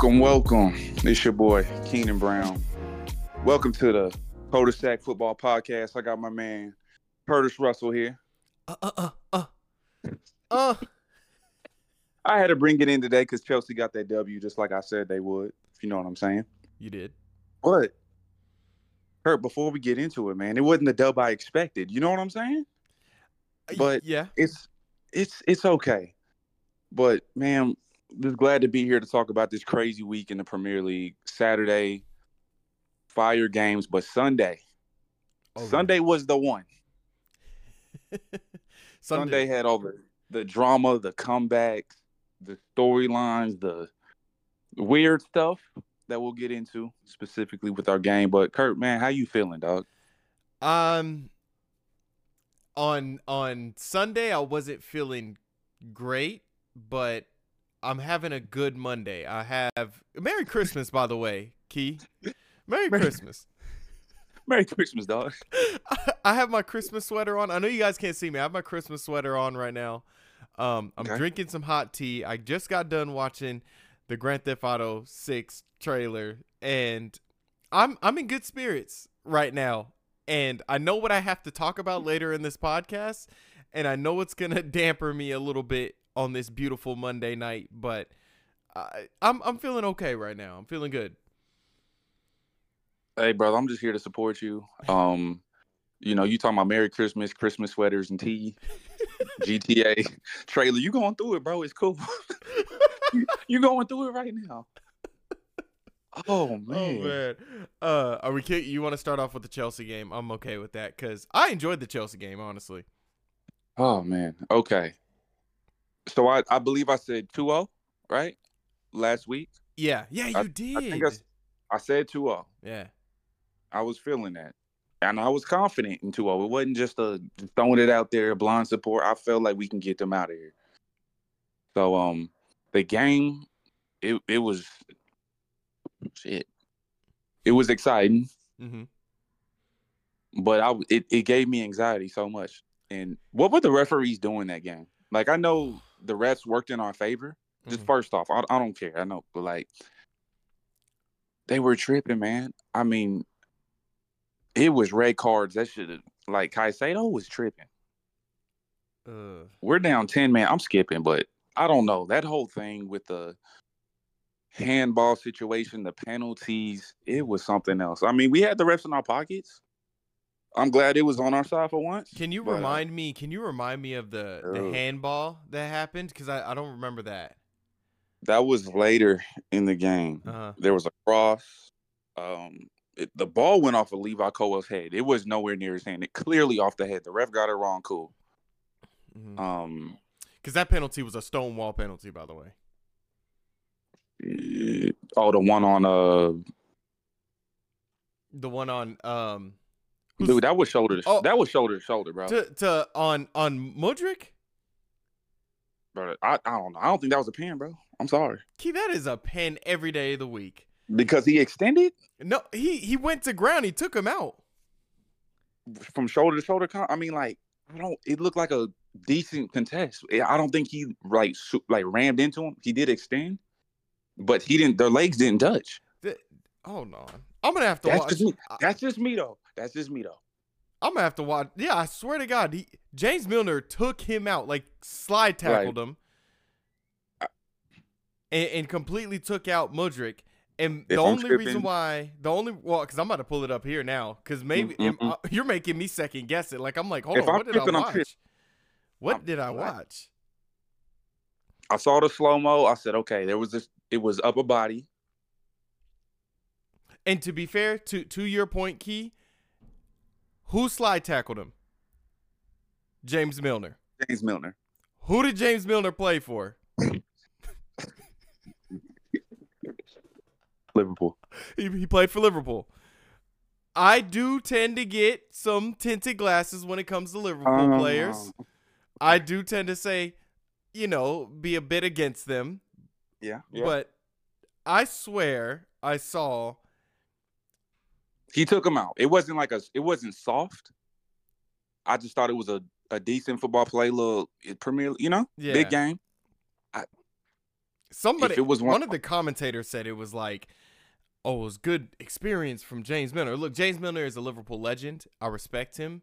Welcome, welcome. It's your boy Keenan Brown. Welcome to the Cul Sack Football Podcast. I got my man Curtis Russell here. Uh uh uh uh. Uh. I had to bring it in today because Chelsea got that W, just like I said they would. If you know what I'm saying. You did. But Kurt, before we get into it, man, it wasn't the dub I expected. You know what I'm saying? Uh, But- yeah. It's it's it's okay. But man, just glad to be here to talk about this crazy week in the Premier League. Saturday, fire games, but Sunday. Sunday was the one. Sunday. Sunday had all the, the drama, the comebacks, the storylines, the weird stuff that we'll get into specifically with our game. But Kurt, man, how you feeling, dog? Um. On on Sunday, I wasn't feeling great, but I'm having a good Monday. I have Merry Christmas, by the way, Key. Merry Merry- Christmas. Merry Christmas, dog. I have my Christmas sweater on. I know you guys can't see me. I have my Christmas sweater on right now. Um, I'm Okay. drinking some hot tea. I just got done watching the Grand Theft Auto 6 trailer and I'm I'm in good spirits right now. And I know what I have to talk about later in this podcast and I know it's going to damper me a little bit on this beautiful Monday night, but I, I'm I'm feeling okay right now. I'm feeling good. Hey, brother, I'm just here to support you. Um, you know, you talking about Merry Christmas, Christmas sweaters and tea, GTA trailer. You going through it, bro? It's cool. you, going through it right now? Oh man. Oh man. Uh are we you want to start off with the Chelsea game? I'm okay with that cuz I enjoyed the Chelsea game, honestly. Oh man. Okay. So I I believe I said 2-0, right? Last week. Yeah. Yeah, you I- did. I think I, I said 2-0. yeah. I was feeling that. And I was confident in 2-0. It wasn't just a throwing it out there, blind support. I felt like we can get them out of here. So um the game it it was shit. It was exciting, Mm-hmm. but I it, it gave me anxiety so much. And what were the referees doing that game? Like I know the refs worked in our favor. Just Mhm. first off, I, I don't care. I know, but like they were tripping, man. I mean, it was red cards. That should have like Caicedo was tripping. Uh We're down ten, man. I'm skipping, but I don't know that whole thing with the handball situation, the penalties. It was something else. I mean, we had the refs in our pockets. I'm glad it was on our side for once. can you but, uh, remind me can you remind me of the the Oh. handball that happened cuz I I don't remember that. that was later in the game. Uh-huh. There was a cross. Um, it, the ball went off of Levi Colwill's head. It was nowhere near his hand. It clearly off the head. The ref got it wrong. Cool. Mhm. Um, Cuz that penalty was a stonewall penalty by the way. eh, oh, the one on uh, The one on um dude, that was shoulder. To, Oh. That was shoulder to shoulder, bro. to to on on Mudryk? bro I, I don't know. I don't think that was a pin, bro. I'm sorry Key, that is a pin every day of the week. because he extended No, he he went to ground. He took him out. from shoulder to shoulder. I mean, like I don't. It looked like a decent contest. I don't think he like like rammed into him. He did extend, but he didn't. Their legs didn't touch. Hold on. I'm gonna have to That's watch. just me. That's just me though. That's just me though. I'm gonna have to watch. Yeah, I swear to God, he, James Milner took him out, like slide tackled him, and, and completely took out Mudryk. And If the I'm only reason why, the only well, because I'm about to pull it up here now, because maybe mm, mm, am- Mm-mm-mm. uh, you're making me second guess it. Like I'm like, hold If on, I'm what did I watch? What I'm- did I I- watch? I saw the slow mo. I said, okay, there was this. It was upper body. And to be fair, to to your point, Key, who slide tackled him? James Milner. James Milner. Who did James Milner play for? Liverpool. He, he played for Liverpool. I do tend to get some tinted glasses when it comes to Liverpool Um, players. I do tend to say, you know, be a bit against them. Yeah. But I swear I saw he took him out. It wasn't like a. It wasn't soft. I just thought it was a, a decent football play, little Premier. You know, Yeah. big game. Somebody, if it was one, one- of the commentators said it was like, oh, it was good experience from James Milner. Look, James Milner is a Liverpool legend. I respect him.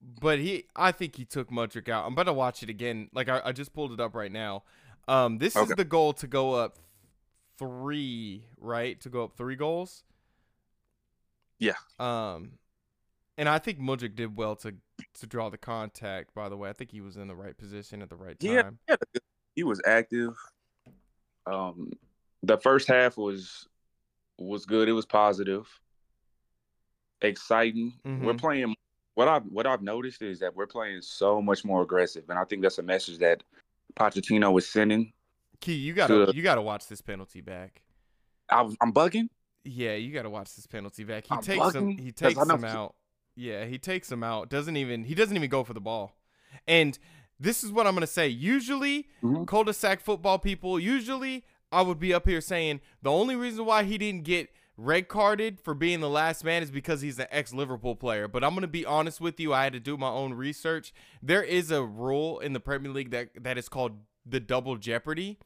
But he, I think he took Mudryk out. I'm about to watch it again. Like I, I just pulled it up right now. Um, this is the goal to go up three, right? To go up three goals. Yeah. Um, and I think Mudryk did well to to draw the contact. By the way, I think he was in the right position at the right time. yeah, he was active. Um, the first half was was good. It was positive, exciting. We're Mhm. playing. What I've what I've noticed is that we're playing so much more aggressive, and I think that's a message that Pochettino was sending. Key, you gotta Good. you gotta watch this penalty back. I, I'm bugging. Yeah, you gotta watch this penalty back. He I'm takes him. He takes him out. Yeah, he takes him out. Doesn't even. He doesn't even go for the ball. And this is what I'm gonna say. Usually, Mhm. cul-de-sac football people. Usually, I would be up here saying the only reason why he didn't get red carded for being the last man is because he's an ex-Liverpool player. But I'm gonna be honest with you. I had to do my own research. There is a rule in the Premier League that that is called the double jeopardy,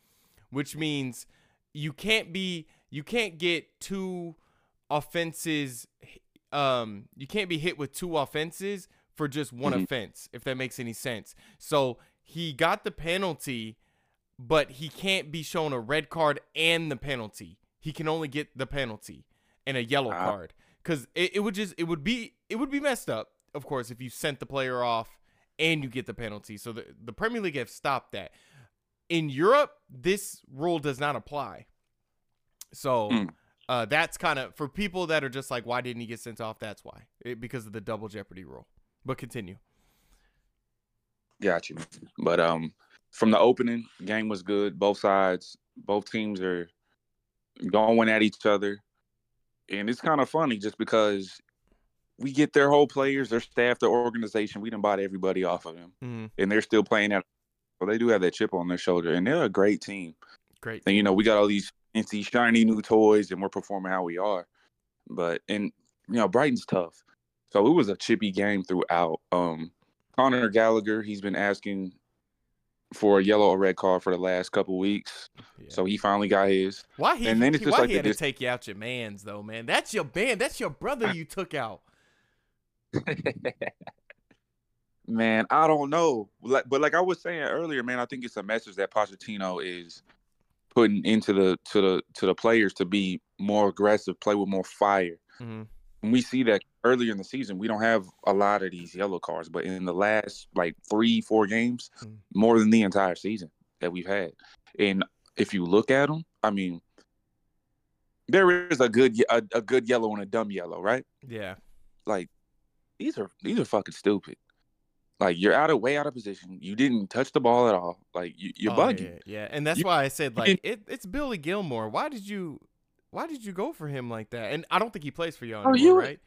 which means you can't be you can't get two offenses um you can't be hit with two offenses for just one Mhm. offense if that makes any sense. So he got the penalty but he can't be shown a red card and the penalty. He can only get the penalty and a yellow Ah. card. Because it, it would just it would be it would be messed up of course if you sent the player off and you get the penalty. So the, the premier league have stopped that. In europe this rule does not apply so Mm. uh, that's kind of for people that are just like, why didn't he get sent off? That's why, it, because of the double jeopardy rule. But continue. Got you. But um, from the opening, game was good. Both sides, both teams are going at each other, and it's kind of funny just because we get their whole players, their staff, their organization. We didn't bought everybody off of them, hmm and they're still playing at. So they do have that chip on their shoulder, and they're a great team. Great. And you know, we got all these fancy, shiny new toys, and we're performing how we are. But and you know, Brighton's tough, so it was a chippy game throughout. Um, Conor Gallagher, he's been asking for a yellow or red card for the last couple weeks, Yeah. so he finally got his. why he, and then it's just why like he the had to dis- take you out your man's though, man? That's your band. That's your brother you took out. man, I don't know. Like, but like I was saying earlier, man, I think it's a message that Pochettino is putting into the to the to the players to be more aggressive, play with more fire. Mhm. And we see that earlier in the season, we don't have a lot of these yellow cards, but in the last like three, four games, Mm. more than the entire season that we've had. And if you look at them, I mean, there is a good a, a good yellow and a dumb yellow, right? Yeah. Like these are these are fucking stupid. Like you're out of way out of position. You didn't touch the ball at all. Like you, you're Oh, bugging. Yeah, yeah. and that's You- why I said like it, it's Billy Gilmour. Why did you, why did you go for him like that? And I don't think he plays for y'all Oh, anymore, you- right?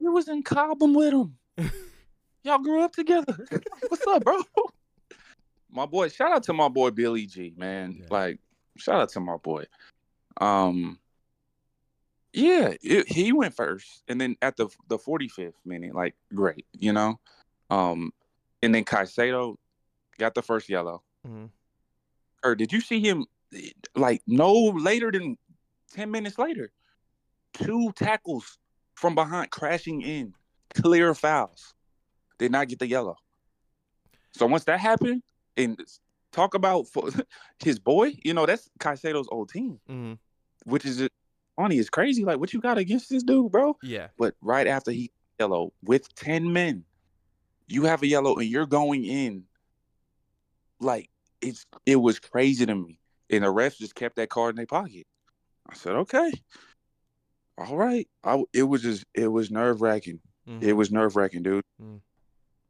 You was in Cobham with him. Y'all grew up together. What's up, bro? My boy, shout out to my boy Billy G, man. Yeah. Like, shout out to my boy. Um, yeah, it, he went first, and then at the the forty fifth minute, like, great, you know. Um, and then Caicedo got the first yellow. Mm-hmm. Or did you see him? Like, no later than ten minutes later, two tackles from behind crashing in, clear fouls. Did not get the yellow. So once that happened, and talk about for his boy, you know that's Caicedo's old team, Mhm. which is funny. It's crazy. Like what you got against this dude, bro? Yeah. But right after he yellow with ten men, you have a yellow and you're going in. Like it's it was crazy to me, and the refs just kept that card in their pocket. I said, okay, all right. I it was just it was nerve wracking. Mhm. It was nerve wracking, dude. Mm.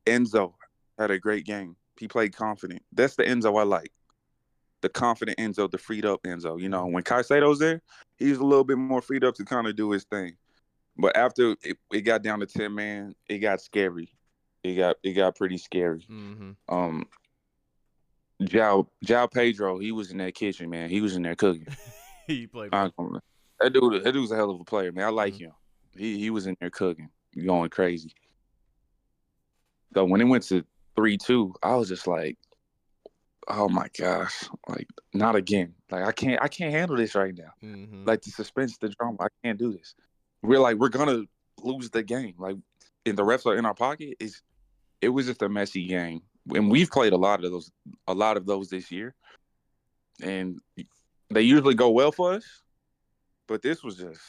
Enzo had a great game. He played confident. That's the Enzo I like. The confident Enzo, the freed up Enzo. You know, when Caicedo's there, he's a little bit more freed up to kind of do his thing. But after it, it got down to ten man, it got scary. It got it got pretty scary. Mhm. Um, Jao Jao Pedro, he was in that kitchen, man. He was in there cooking. he played. I ain't gonna- that dude, that dude's a hell of a player, man. I like Mhm. him. He he was in there cooking, going crazy. So when it went to three two, I was just like, oh my gosh, like not again. Like I can't, I can't handle this right now. Mm-hmm. Like the suspense, the drama, I can't do this. We're like, we're gonna lose the game. Like, and the refs are in our pocket. Is it was just a messy game, and we've played a lot of those, a lot of those this year, and they usually go well for us. But this was just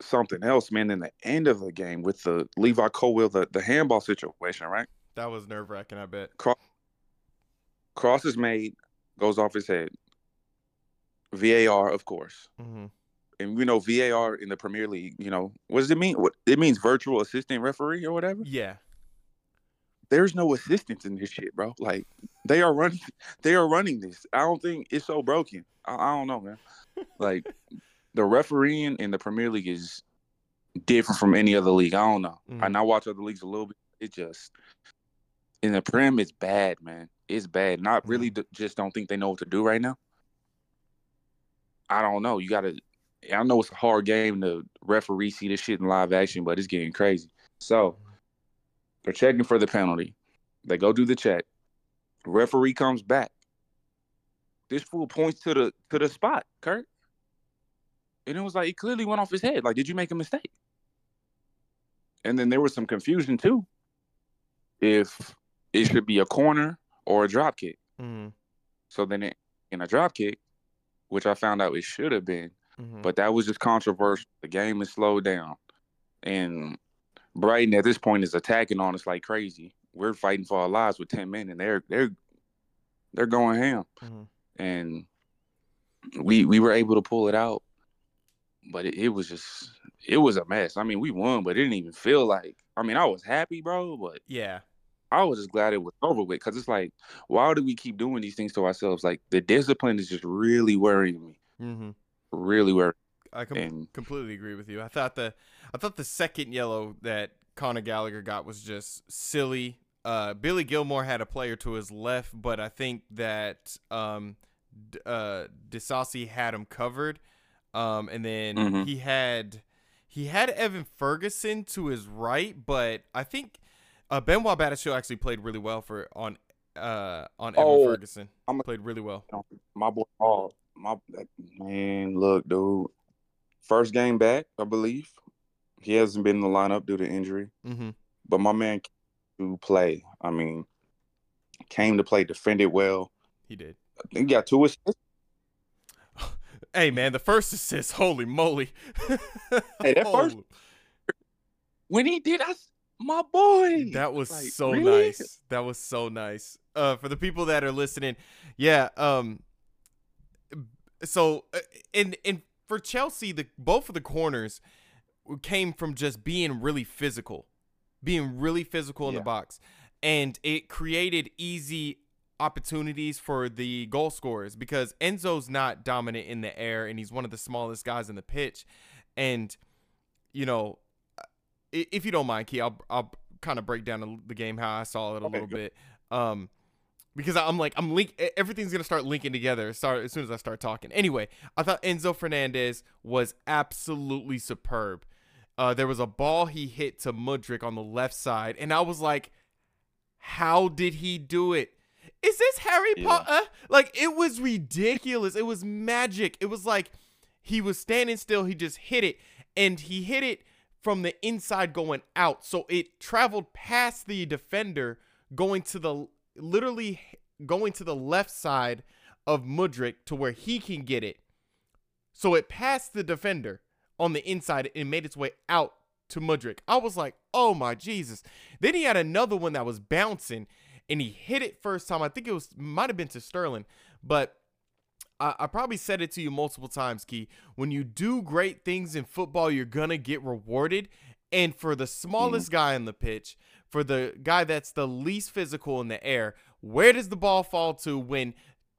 something else, man. In the end of the game with the Levi Colwill, the the handball situation, right? That was nerve wracking. I bet. Cross is made, goes off his head. VAR, of course. Mm-hmm. And we know VAR in the Premier League, you know, what does it mean? What it means virtual assistant referee or whatever? Yeah. There's no assistance in this shit, bro. Like they are running they are running this. I don't think it's so broken. I, I don't know, man. Like the refereeing in the Premier League is different from any other league. I don't know. Mhm. And I watch other leagues a little bit. It just in the Prem, it's bad, man. It's bad. Not really. d- Just don't think they know what to do right now. I don't know. You gotta. I know it's a hard game to referee see this shit in live action, but it's getting crazy. So they're checking for the penalty. They go do the check. Referee comes back. This fool points to the to the spot, Kurt. And it was like he clearly went off his head. Like, did you make a mistake? And then there was some confusion too. If it should be a corner or a drop kick. Mm-hmm. So then it, in a drop kick, which I found out it should have been, Mm-hmm. but that was just controversial. The game is slowed down. And Brighton at this point is attacking on us like crazy. We're fighting for our lives with 10 men and they're they're they're going ham. Mhm. And we we were able to pull it out. But it, it was just it was a mess. I mean, we won, but it didn't even feel like I mean, I was happy, bro, but yeah. I was just glad it was over with because it's like, why do we keep doing these things to ourselves? Like the discipline is just really worrying me, Mm-hmm. really worrying. I com- And completely agree with you. I thought the I thought the second yellow that Conor Gallagher got was just silly. Uh, Billy Gilmour had a player to his left, but I think that um, D- uh, had him covered. Um, and then Mhm. he had he had Evan Ferguson to his right, but I think uh, Benoit Badiashile actually played really well for on uh, on Evan Oh, Ferguson. I'm a- played really well. my boy Paul, my man, look, dude. First game back, I believe. He hasn't been in the lineup due to injury, Mm-hmm. but my man came to play. I mean, came to play, defended well. He did. He got two assists. Hey man, the first assist, holy moly! Hey, that first- When he did, I my boy. that was Like, so really? nice. That was so nice. Uh, for the people that are listening, yeah. Um, so uh, in in for Chelsea, the both of the corners came from just being really physical, being really physical in the box, and it created easy opportunities for the goal scorers because Enzo's not dominant in the air and he's one of the smallest guys in the pitch, and you know, if you don't mind, Key, I'll I'll kind of break down the- the game how I saw it a Okay, little good. bit. Um, because I'm like I'm link everything's gonna start linking together. Start as soon as I start talking. Anyway, I thought Enzo Fernandez was absolutely superb. Uh, there was a ball he hit to Mudryk on the left side, and I was like, "How did he do it? Is this Harry Yeah. Potter? Like it was ridiculous. It was magic. It was like he was standing still. He just hit it, and he hit it from the inside going out. So it traveled past the defender, going to the literally going to the left side of Mudryk to where he can get it. So it passed the defender on the inside and made its way out to Mudryk. I was like, oh my Jesus. Then he had another one that was bouncing and he hit it first time. I think it was might have been to Sterling, but I, I probably said it to you multiple times, Key. When you do great things in football, you're gonna get rewarded. And for the mm-hmm. smallest guy on the pitch, for the guy that's the least physical in the air, where does the ball fall to when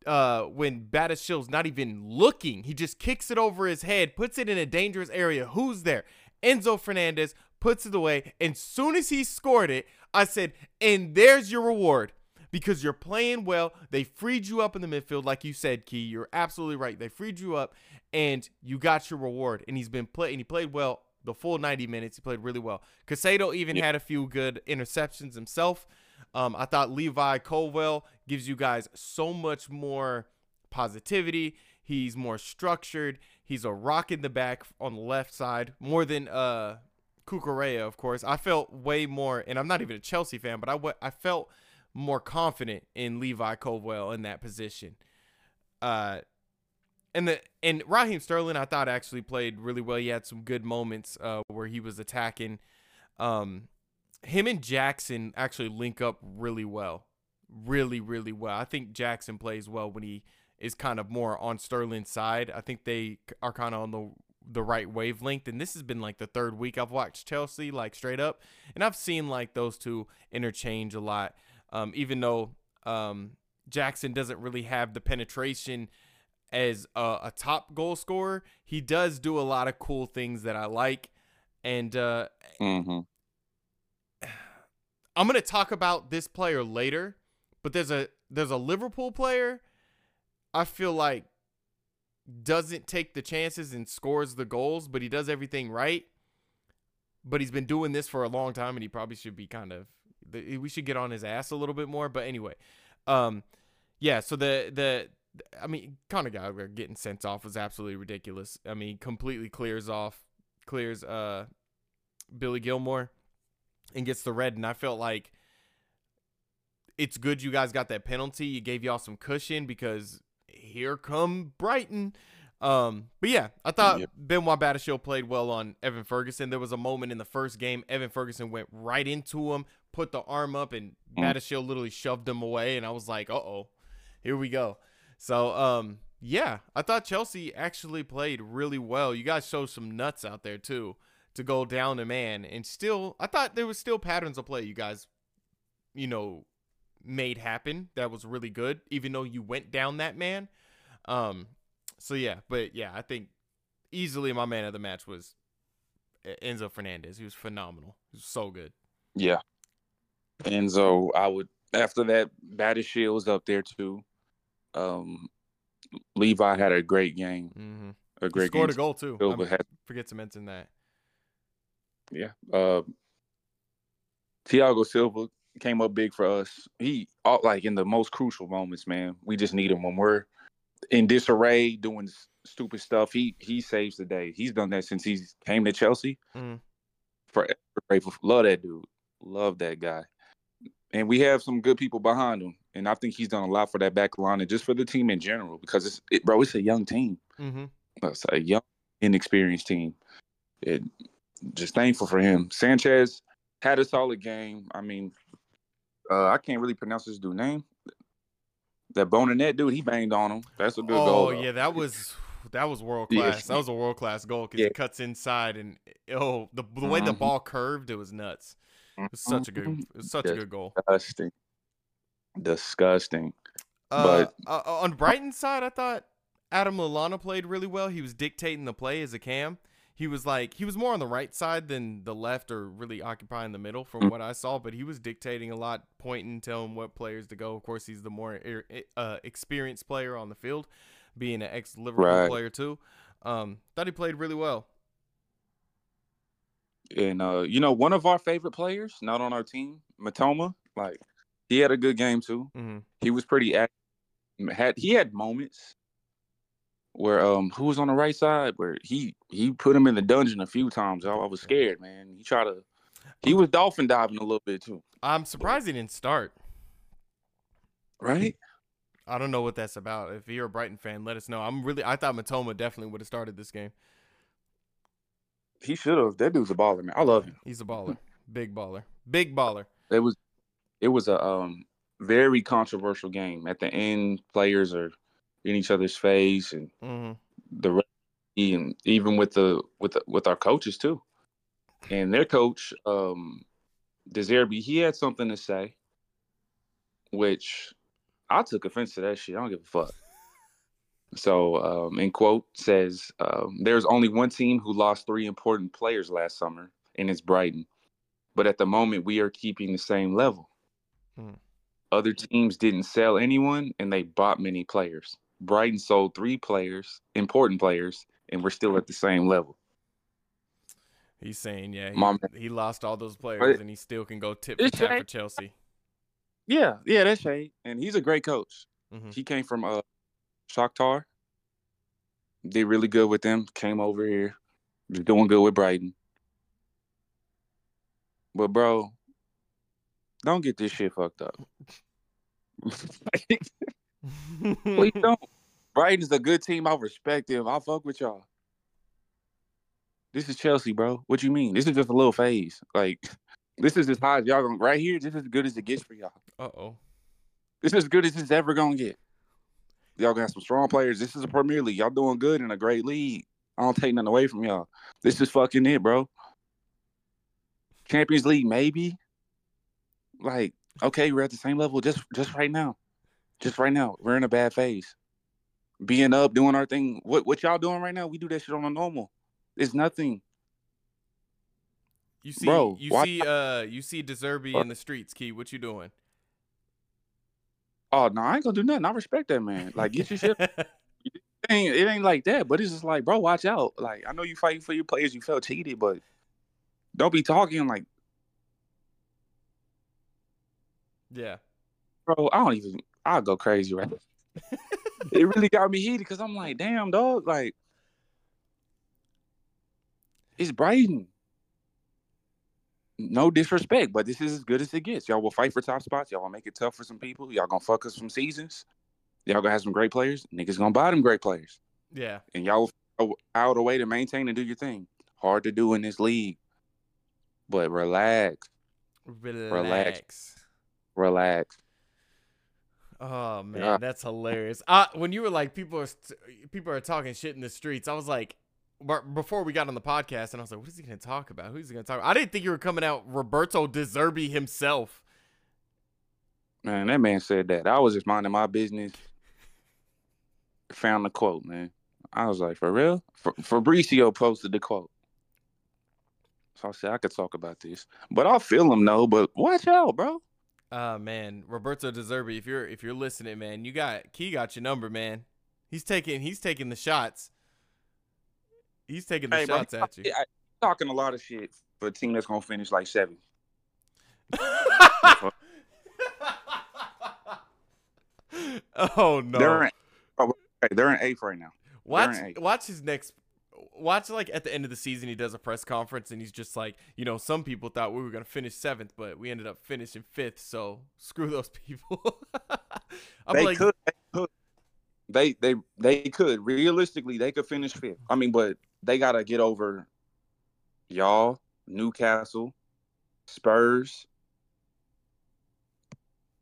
uh when Badiashile's not even looking? He just kicks it over his head, puts it in a dangerous area. Who's there? Enzo Fernandez puts it away. And as soon as he scored it, I said, and there's your reward. Because you're playing well. They freed you up in the midfield, like you said, Key. You're absolutely right. They freed you up and you got your reward. And he's been playing, he played well the full 90 minutes. He played really well. Caicedo even Yeah. had a few good interceptions himself. Um, I thought Levi Colwill gives you guys so much more positivity. He's more structured. He's a rock in the back on the left side more than uh Cucurella, of course. I felt way more, and I'm not even a Chelsea fan, but I, I felt more confident in Levi Colwill in that position. Uh, and the and Raheem Sterling, I thought actually played really well. He had some good moments uh, where he was attacking. Um, him and Jackson actually link up really well, really really well. I think Jackson plays well when he is kind of more on Sterling's side. I think they are kind of on the the right wavelength. And this has been like the third week I've watched Chelsea like straight up, and I've seen like those two interchange a lot. Um, even though um, Jackson doesn't really have the penetration as a, a, top goal scorer, he does do a lot of cool things that I like. And uh, mm-hmm. I'm gonna talk about this player later, but there's a there's a Liverpool player I feel like doesn't take the chances and scores the goals, but he does everything right. But he's been doing this for a long time, and he probably should be kind of. We should get on his ass a little bit more. But anyway, um, yeah. So the the I mean, Conor Gallagher getting sent off was absolutely ridiculous. I mean, completely clears off, clears uh, Billy Gilmour, and gets the red. And I felt like it's good you guys got that penalty. You gave y'all some cushion because here come Brighton. Um, but yeah, I thought yep. Benoit Badiashile played well on Evan Ferguson. There was a moment in the first game, Evan Ferguson went right into him, put the arm up, and mm. Literally shoved him away. And I was like, uh oh, here we go. So, um, yeah, I thought Chelsea actually played really well. You guys showed some nuts out there too to go down a man, and still, I thought there was still patterns of play. You guys, you know, made happen that was really good, even though you went down that man. Um, so yeah, but yeah, I think easily my man of the match was Enzo Fernandez. He was phenomenal. He was so good. Yeah, Enzo. I would after that. Badiashile was up there too. Um, Levi had a great game. Mm-hmm. A great he scored game. a goal too. Silva had, forget to mention that. Yeah. Uh, Thiago Silva came up big for us. He all, like in the most crucial moments, man. We just need him when we're in disarray, doing stupid stuff. He he saves the day. He's done that since he came to Chelsea. Mm. Forever grateful. Love that dude. Love that guy. And we have some good people behind him. And I think he's done a lot for that back line and just for the team in general because it's it, bro, it's a young team. Mm-hmm. It's a young, inexperienced team. It, just thankful for him. Sanchez had a solid game. I mean, uh, I can't really pronounce his dude name. That Bonanet dude, he banged on him. That's a good oh, goal. Oh yeah, that was that was world class. Yeah. That was a world class goal because yeah. it cuts inside and oh the the way mm-hmm. the ball curved, it was nuts. It was such a good, mm-hmm. it was such Disgusting. a good goal. Disgusting, disgusting. Uh, but uh, on Brighton's side, I thought Adam Lallana played really well. He was dictating the play as a cam he was like he was more on the right side than the left or really occupying the middle from mm. what I saw, but he was dictating a lot, pointing, telling what players to go. Of course, he's the more uh, experienced player on the field, being an ex Liverpool right. player too. Um, thought he played really well. And uh, you know, one of our favorite players, not on our team, Mitoma, like he had a good game too. Mm-hmm. He was pretty active. Had he had moments where um who was on the right side where he he put him in the dungeon a few times. I, I was scared, man. He tried to he was dolphin diving a little bit too. I'm surprised he didn't start. Right? I don't know what that's about. If you're a Brighton fan, let us know. I'm really I thought Mitoma definitely would have started this game. He should have. That dude's a baller, man. I love him. He's a baller. Big baller. Big baller. It was it was a um very controversial game. At the end, players are in each other's face and mm-hmm. the and even with the with the, with our coaches too. And their coach, um, De Zerbi, he had something to say, which I took offense to that shit. I don't give a fuck. So, um, in quote, says um, there's only one team who lost three important players last summer, and it's Brighton. But at the moment, we are keeping the same level. Hmm. Other teams didn't sell anyone, and they bought many players. Brighton sold three players, important players, and we're still at the same level. He's saying, yeah, he, he lost all those players, and he still can go tip for tap for Chelsea. Yeah, yeah, that's Shade, and he's a great coach. Mhm. He came from uh Shakhtar. Did really good with them. Came over here, doing good with Brighton. But bro, don't get this shit fucked up. Please don't. Brighton's a good team. I respect them. I fuck with y'all. This is Chelsea, bro. What you mean? This is just a little phase. Like, this is as high as y'all gonna right here. This is as good as it gets for y'all. Uh oh. This is as good as it's ever gonna get. Y'all have some strong players. This is a Premier League. Y'all doing good in a great league. I don't take nothing away from y'all. This is fucking it, bro. Champions League, maybe. Like, okay, we're at the same level just just right now. Just right now. We're in a bad phase. Being up, doing our thing. What what y'all doing right now? We do that shit on a normal. It's nothing. You see, Bro, you why- see, uh, you see De Zerbi in the streets. Key, what you doing? Oh no, I ain't gonna do nothing. I respect that man. Like, get your shit. It ain't, it ain't like that, but it's just like, bro, watch out. Like, I know you fighting for your players, you felt cheated, but don't be talking like, yeah. bro. I don't even. I'll go crazy right. now. it really got me heated because I'm like, damn, dog. Like, it's Brighton. No disrespect, but this is as good as it gets. Y'all will fight for top spots. Y'all will make it tough for some people. Y'all gonna fuck us some seasons. Y'all gonna have some great players. Niggas gonna buy them great players. Yeah. and y'all will out a way to maintain and do your thing. Hard to do in this league, but relax, Relax. relax. Oh man, Yeah. that's hilarious. Uh, when you were like, people are st- people are talking shit in the streets. I was like, before we got on the podcast, and I was like, what is he gonna talk about? Who's he gonna talk? About? I didn't think you were coming out Roberto De Zerbi himself. Man, that man said that. I was just minding my business. Found the quote, man. I was like, for real? Fa- Fabrizio posted the quote. So I said I could talk about this, but I'll feel him though. But watch out, bro. Uh man, Roberto De Zerbi, if you're if you're listening, man, you got Key got your number, man. He's taking he's taking the shots. He's taking the Hey, bro, shots at you. I, talking a lot of shit for a team that's gonna finish like seven. oh no. They're in, oh, they're in eighth right now. Watch watch his next watch like at the end of the season he does a press conference and he's just like, you know, some people thought we were gonna finish seventh, but we ended up finishing fifth, so screw those people. I'm they like could, they could, they they could realistically they could finish fifth. I mean, but they gotta get over y'all, Newcastle, Spurs.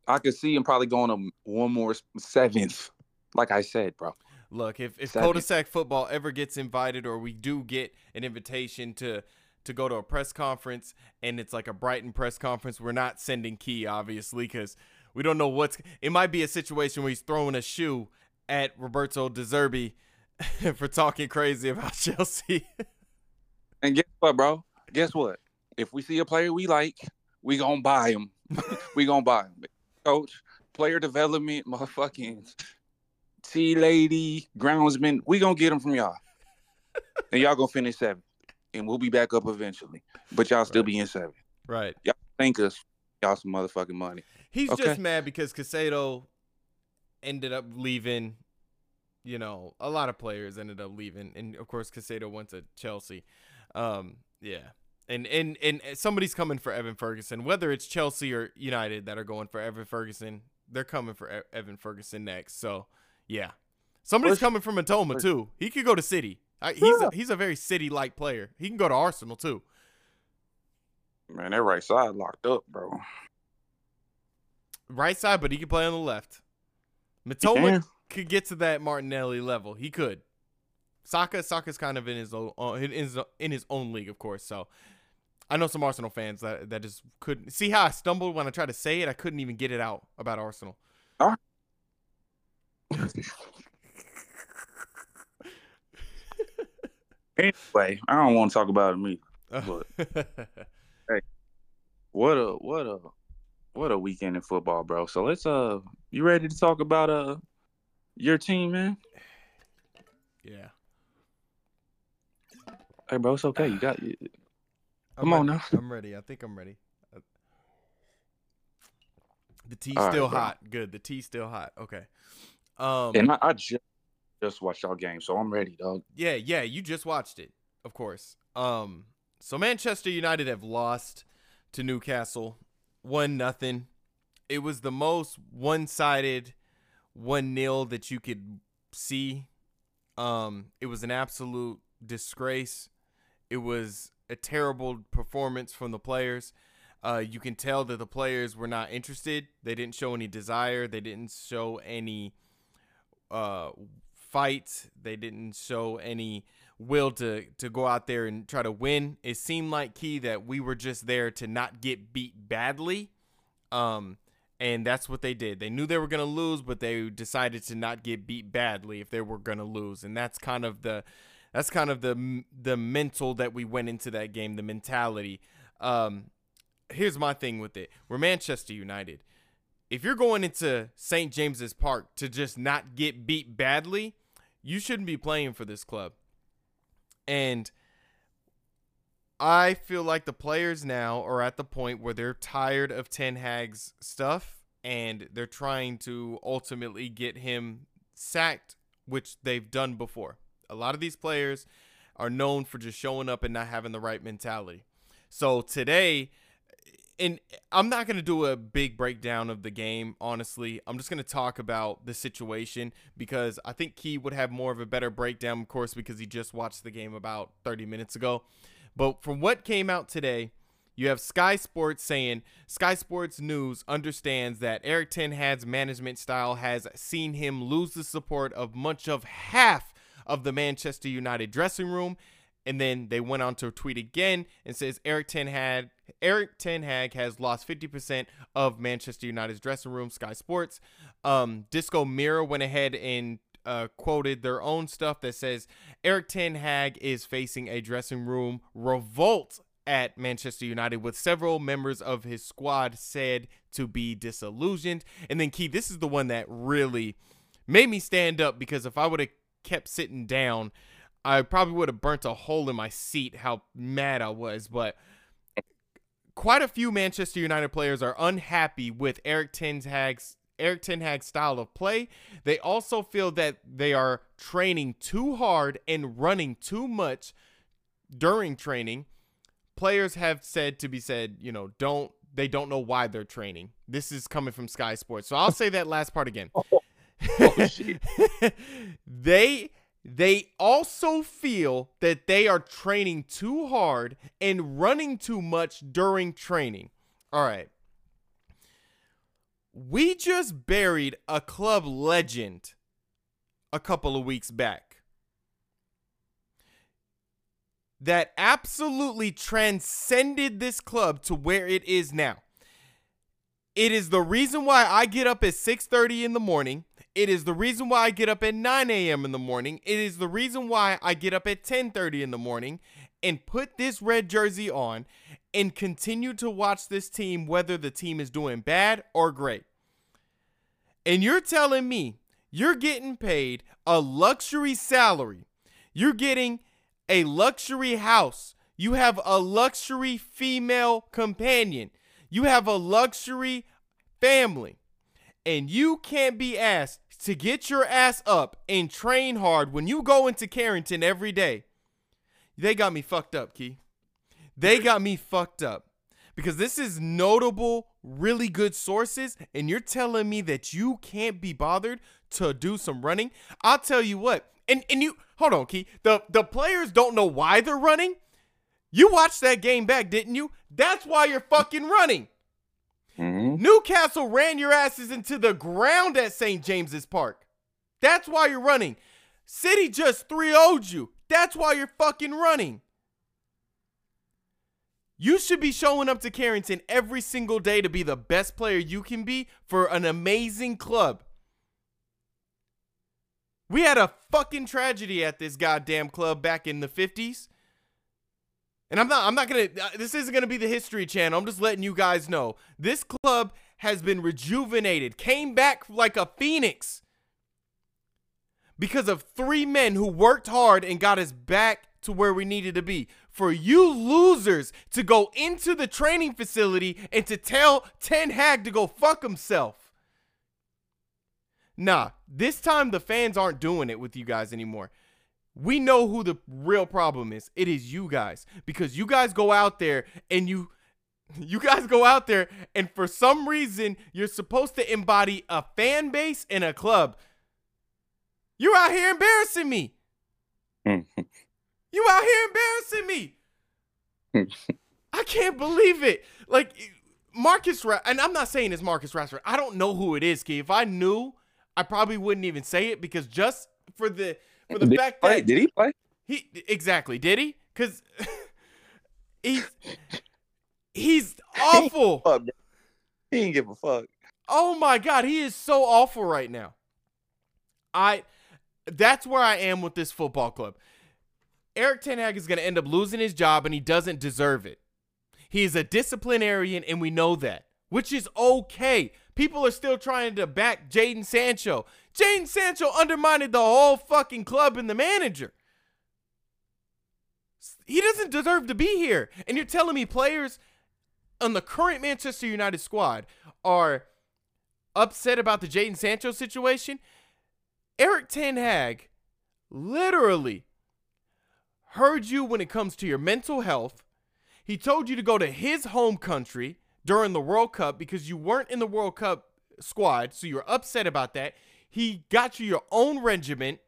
I could see him probably going to one more seventh. Like I said, bro. Look, if if cul-de-sac football ever gets invited, or we do get an invitation to to go to a press conference, and it's like a Brighton press conference, we're not sending Key, obviously, because we don't know what's. It might be a situation where he's throwing a shoe at Roberto De Zerbi for talking crazy about Chelsea. And guess what, bro? Guess what? If we see a player we like, we gonna buy him. we gonna buy him. Coach, player development, motherfucking tea lady, groundsman, we gonna get him from y'all. and y'all gonna finish seventh. And we'll be back up eventually. But y'all still Right. be in seven. right. Y'all thank us. Y'all some motherfucking money. He's Okay. just mad because Caicedo ended up leaving. You know, a lot of players ended up leaving, and of course, Caicedo went to Chelsea. Um, yeah, and and and somebody's coming for Evan Ferguson. Whether it's Chelsea or United that are going for Evan Ferguson, they're coming for Evan Ferguson next. So, yeah, somebody's coming from Mitoma too. He could go to City. I, he's Yeah. a, he's a very City-like player. He can go to Arsenal too. Man, that right side locked up, bro. Right side, but he can play on the left. Mitoma can. could get to that Martinelli level. He could. Saka, Saka's kind of in his own uh, in his, in his own league, of course. So I know some Arsenal fans that that just couldn't see how I stumbled when I tried to say it. I couldn't even get it out about Arsenal. anyway, I don't want to talk about it me. What a what a what a weekend in football, bro. So let's uh you ready to talk about uh your team, man? yeah. Hey bro, it's okay. You got I'm Come on ready. now. I'm ready. I think I'm ready. Uh, The tea's All right, still bro. hot. Good. The tea's still hot. Okay. Um. And I, I just just watched y'all game, so I'm ready, dog. Yeah, yeah, you just watched it, of course. Um, so Manchester United have lost to Newcastle, one nothing. It was the most one-sided, one nil that you could see. Um, it was an absolute disgrace. It was a terrible performance from the players. Uh, you can tell that the players were not interested. They didn't show any desire. They didn't show any uh, fight. They didn't show any will to to go out there and try to win. It seemed like key that we were just there to not get beat badly. Um and that's what they did. They knew they were going to lose, but they decided to not get beat badly if they were going to lose. And that's kind of the that's kind of the the mental that we went into that game, the mentality. Um here's my thing with it. We're Manchester United if you're going into St. James's Park to just not get beat badly, you shouldn't be playing for this club. And I feel like the players now are at the point where they're tired of Ten Hag's stuff and they're trying to ultimately get him sacked, which they've done before. A lot of these players are known for just showing up and not having the right mentality. So today, and I'm not going to do a big breakdown of the game, honestly. I'm just going to talk about the situation because I think Key would have more of a better breakdown, of course, because he just watched the game about 30 minutes ago. But from what came out today, you have Sky Sports saying Sky Sports News understands that Eric Ten Hag's management style has seen him lose the support of much of half of the Manchester United dressing room. And then they went on to tweet again and says Eric Ten Hag Eric Ten Hag has lost 50% of Manchester United's dressing room. Sky Sports, um, Disco Mirror went ahead and uh, quoted their own stuff that says Eric Ten Hag is facing a dressing room revolt at Manchester United, with several members of his squad said to be disillusioned. And then Key, this is the one that really made me stand up because if I would have kept sitting down, I probably would have burnt a hole in my seat. How mad I was, but quite a few Manchester United players are unhappy with Eric Ten Hag's Eric Ten Hag's style of play. They also feel that they are training too hard and running too much during training. Players have said to be said, you know, don't they don't know why they're training. This is coming from Sky Sports. So I'll say that last part again. Oh, shit. they they also feel that they are training too hard and running too much during training. All right. We just buried a club legend a couple of weeks back that absolutely transcended this club to where it is now. It is the reason why I get up at 6:30 in the morning. It is the reason why I get up at 9 a.m. in the morning. It is the reason why I get up at 10:30 in the morning and put this red jersey on and continue to watch this team whether the team is doing bad or great. And you're telling me you're getting paid a luxury salary. You're getting a luxury house. You have a luxury female companion. You have a luxury family. And you can't be asked to get your ass up and train hard when you go into Carrington every day. They got me fucked up, Key. They got me fucked up. Because this is notable, really good sources, and you're telling me that you can't be bothered to do some running. I'll tell you what. And and you hold on, Key. The the players don't know why they're running. You watched that game back, didn't you? That's why you're fucking running. Mhm. Newcastle ran your asses into the ground at St. James's Park. That's why you're running. City just 3 0'd you. That's why you're fucking running. You should be showing up to Carrington every single day to be the best player you can be for an amazing club. We had a fucking tragedy at this goddamn club back in the 50s. And I'm not I'm not going to uh, this isn't going to be the history channel. I'm just letting you guys know. This club has been rejuvenated, came back like a phoenix because of three men who worked hard and got us back to where we needed to be. for you losers to go into the training facility and to tell Ten Hag to go fuck himself. Nah, this time the fans aren't doing it with you guys anymore. We know who the real problem is. It is you guys because you guys go out there and you you guys go out there and for some reason you're supposed to embody a fan base and a club. You're out here embarrassing me. you out here embarrassing me. I can't believe it. Like Marcus Ra- and I'm not saying it's Marcus Rashford. I don't know who it is, Key. If I knew, I probably wouldn't even say it because just for the for the did fact he play? that did he play? he exactly did he? Because he's he's awful. He didn't give a fuck. Oh my god, he is so awful right now. I that's where I am with this football club. Erik Ten Hag is going to end up losing his job and he doesn't deserve it. He is a disciplinarian and we know that, which is okay. People are still trying to back Jadon Sancho. Jadon Sancho undermined the whole fucking club and the manager. He doesn't deserve to be here. And you're telling me players on the current Manchester United squad are upset about the Jadon Sancho situation? Erik Ten Hag literally heard you when it comes to your mental health. He told you to go to his home country during the World Cup because you weren't in the World Cup squad, so you're upset about that. He got you your own regiment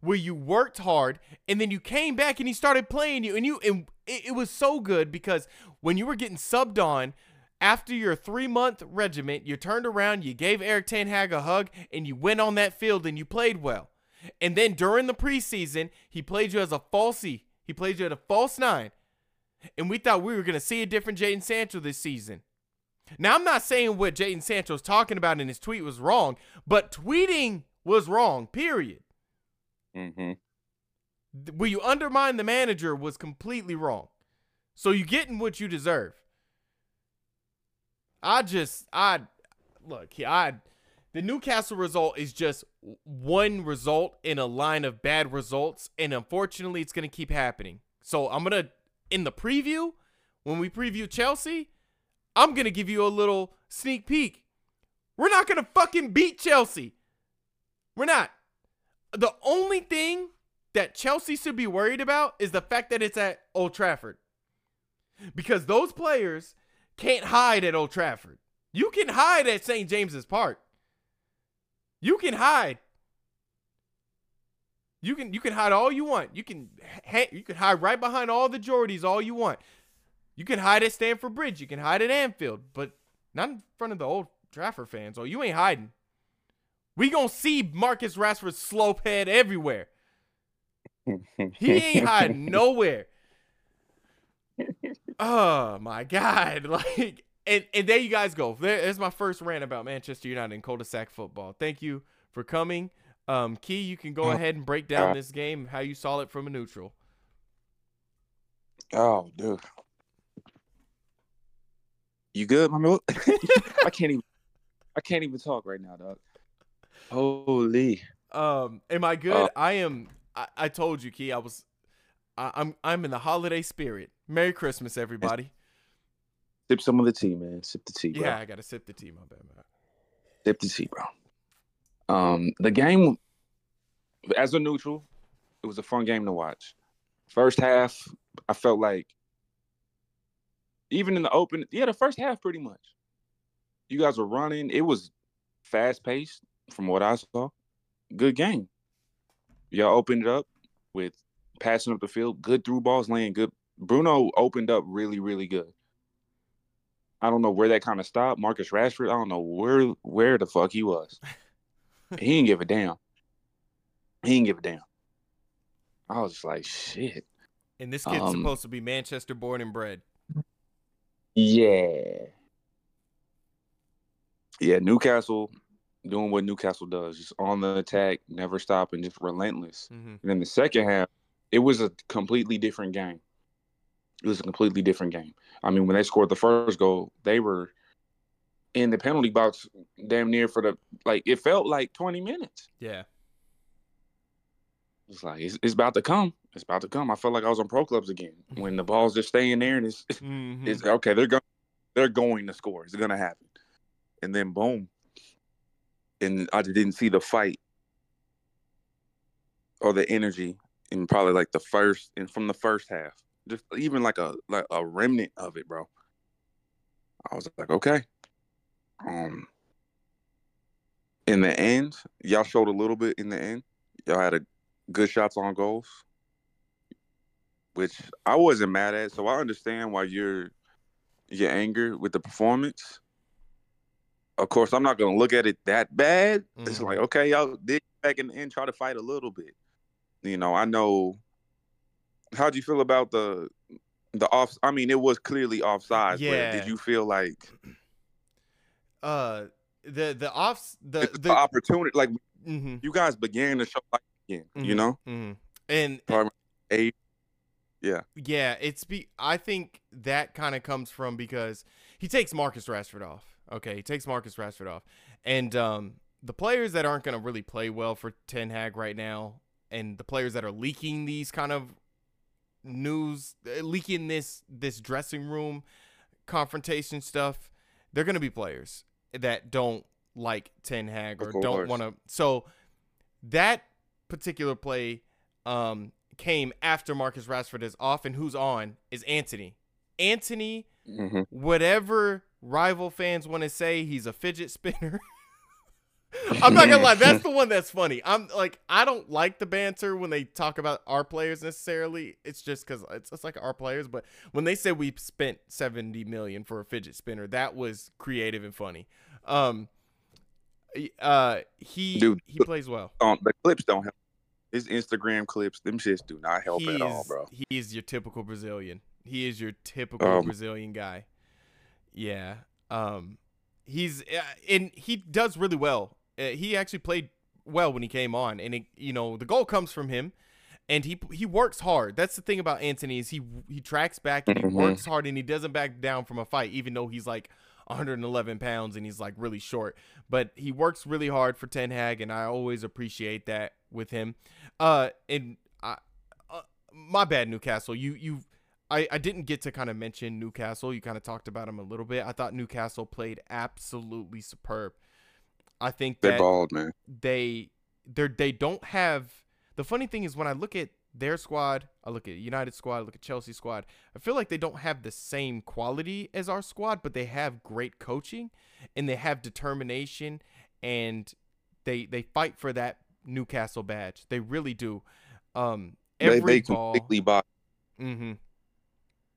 where you worked hard and then you came back and he started playing you and you and it, it was so good because when you were getting subbed on after your three month regiment, you turned around, you gave Erik Ten Hag a hug, and you went on that field and you played well. And then during the preseason, he played you as a falsy. He played you at a false nine. And we thought we were going to see a different Jadon Sancho this season. Now, I'm not saying what Jadon Sancho was talking about in his tweet was wrong, but tweeting was wrong, period. Mm-hmm. Where you undermine the manager was completely wrong. So you getting what you deserve. I just I look, I the Newcastle result is just one result in a line of bad results and unfortunately it's going to keep happening. So I'm going to in the preview when we preview Chelsea, I'm going to give you a little sneak peek. We're not going to fucking beat Chelsea. We're not. The only thing that Chelsea should be worried about is the fact that it's at Old Trafford. Because those players can't hide at Old Trafford. You can hide at St. James's Park. You can hide. You can you can hide all you want. You can ha- you can hide right behind all the Geordies all you want. You can hide at Stamford Bridge. You can hide at Anfield, but not in front of the Old Trafford fans. Oh, you ain't hiding. We gonna see Marcus Rashford's slope head everywhere. He ain't hiding nowhere. Oh my god! Like, and and there you guys go. There, there's my first rant about Manchester United and cul-de-sac football. Thank you for coming. Um, Key, you can go ahead and break down this game, how you saw it from a neutral. Oh, dude. You good, my man? I can't even. I can't even talk right now, dog. Holy. Um, am I good? Uh, I am. I, I told you, Key. I was. I, I'm. I'm in the holiday spirit. Merry Christmas, everybody. Sip some of the tea, man. Sip the tea, bro. Yeah, I gotta sip the tea, my bad, man. Sip the tea, bro. Um, the game, as a neutral, it was a fun game to watch. First half, I felt like, even in the open, yeah, the first half pretty much. You guys were running. It was fast paced from what I saw. Good game. Y'all opened it up with passing up the field, good through balls, laying good. Bruno opened up really, really good. I don't know where that kind of stopped. Marcus Rashford, I don't know where where the fuck he was. he didn't give a damn. He didn't give a damn. I was just like, shit. And this kid's Um, supposed to be Manchester born and bred. Yeah. Yeah, Newcastle doing what Newcastle does, just on the attack, never stopping, just relentless. Mm-hmm. And then the second half, it was a completely different game. It was a completely different game. I mean, when they scored the first goal, they were in the penalty box damn near for the like it felt like 20 minutes. Yeah. It's like it's, it's about to come. It's about to come. I felt like I was on pro clubs again when the ball's just staying there and it's Mhm. it's okay. They're going they're going to score. It's gonna happen, and then boom, and I didn't see the fight or the energy in probably like the first and from the first half, just even like a like a remnant of it, bro. I was like, okay. Um, in the end, y'all showed a little bit in the end. Y'all had a good shots on goals, which I wasn't mad at. So I understand why you're your anger with the performance. Of course, I'm not gonna look at it that bad. It's Mhm. like, okay, y'all dig back in the end, try to fight a little bit. You know, I know. How'd you feel about the the off? I mean, it was clearly offside. Yeah. But did you feel like Uh, the the offs the the, the opportunity? Like mm-hmm, you guys began the show like again. You Mhm. know, mm-hmm. and Probably eight. Yeah. Yeah, it's be. I think that kind of comes from because he takes Marcus Rashford off. Okay, he takes Marcus Rashford off, and um, the players that aren't going to really play well for Ten Hag right now, and the players that are leaking these kind of news, uh, leaking this this dressing room confrontation stuff, they're going to be players that don't like Ten Hag or don't want to. So that particular play um, came after Marcus Rashford is off, and who's on is Antony. Antony, hmm whatever rival fans want to say, he's a fidget spinner. I'm not gonna lie, that's the one that's funny. I'm like, I don't like the banter when they talk about our players necessarily. It's just because it's, it's like our players, but when they said we spent 70 million for a fidget spinner, that was creative and funny. Um, uh, he Dude, he plays well. Um, the clips don't help. His Instagram clips, them shits do not help at all, bro. He is your typical Brazilian. He is your typical Um, Brazilian guy. Yeah. Um, he's uh, and he does really well. Uh, he actually played well when he came on, and it, you know the goal comes from him, and he he works hard. That's the thing about Antony is he he tracks back and he Mhm. works hard and he doesn't back down from a fight, even though he's like 111 pounds and he's like really short. But he works really hard for Ten Hag, and I always appreciate that with him. Uh, and I, uh, my bad, Newcastle. You you. I, I didn't get to kind of mention Newcastle. You kind of talked about him a little bit. I thought Newcastle played absolutely superb. I think They balled, man. they they they don't have the funny thing is when I look at their squad, I look at United squad, I look at Chelsea squad, I feel like they don't have the same quality as our squad, but they have great coaching and they have determination and they they fight for that Newcastle badge. They really do. Um every They, they ball completely. Mm-hmm.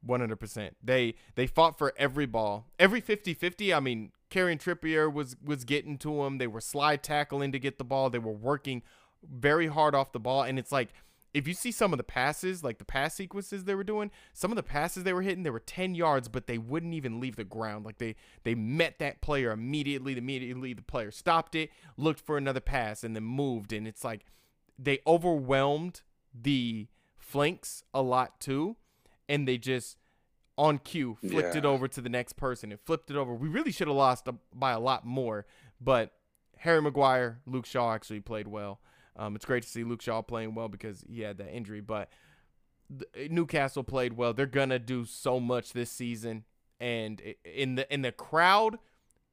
One hundred percent. They they fought for every ball, every 50-50. I mean, Kieran Trippier was was getting to him. They were slide tackling to get the ball. They were working very hard off the ball, and it's like if you see some of the passes, like the pass sequences they were doing, some of the passes they were hitting, they were ten yards, but they wouldn't even leave the ground. Like they they met that player immediately. Immediately, the player stopped it, looked for another pass, and then moved. And it's like they overwhelmed the flanks a lot too and they just on cue flicked it over to the next person and flipped it over. We really should have lost by a lot more, but Harry Maguire, Luke Shaw actually played well. Um, it's great to see Luke Shaw playing well because he had that injury, but th- Newcastle played well. They're gonna do so much this season, and in the in the crowd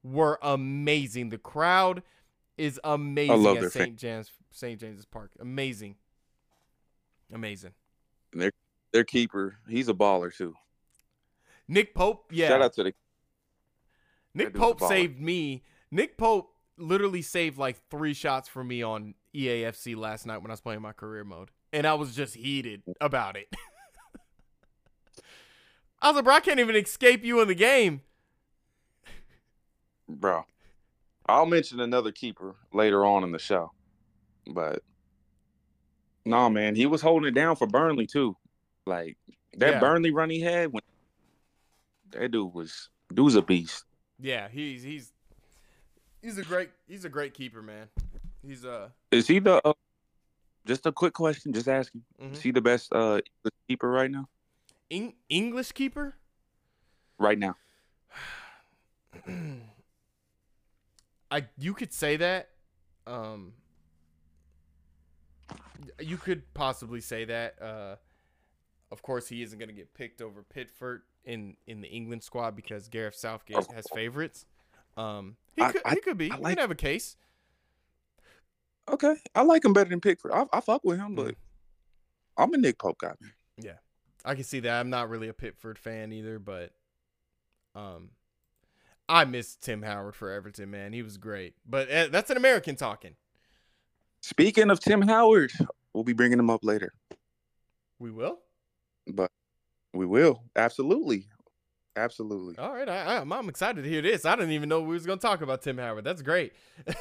were amazing. The crowd is amazing love at St. James St. James's Park. Amazing, amazing. And Their their keeper, he's a baller too. Nick Pope, yeah. Shout out to the Nick That dude's a Pope saved me. Nick Pope literally saved like three shots for me on EAFC last night when I was playing my career mode. And I was just heated about it. I was like, bro, I can't even escape you in the game. bro. I'll mention another keeper later on in the show, but no, man, he was holding it down for Burnley too. Like that Yeah. Burnley run he had when that dude was dude's a beast. Yeah, he's he's he's a great he's a great keeper, man. He's uh Is he the? Uh, just a quick question, just asking. mhm. Is he the best uh keeper right now? Eng- English keeper. Right now, I you could say that. Um You could possibly say that. Uh, of course, he isn't going to get picked over Pickford in in the England squad because Gareth Southgate has favorites. Um, he I- could I- he could be. I he could have a case. Okay, I like him better than Pickford. I, I fuck with him, but Mm. I'm a Nick Pope guy. Man. I can see that. I'm not really a Pickford fan either, but um, I miss Tim Howard for Everton, man. He was great, but uh, that's an American talking. Speaking of Tim Howard, we'll be bringing him up later, We will. but we will absolutely, absolutely. All right, I, I, I'm, I'm excited to hear this. I didn't even know we was gonna talk about Tim Howard. That's great.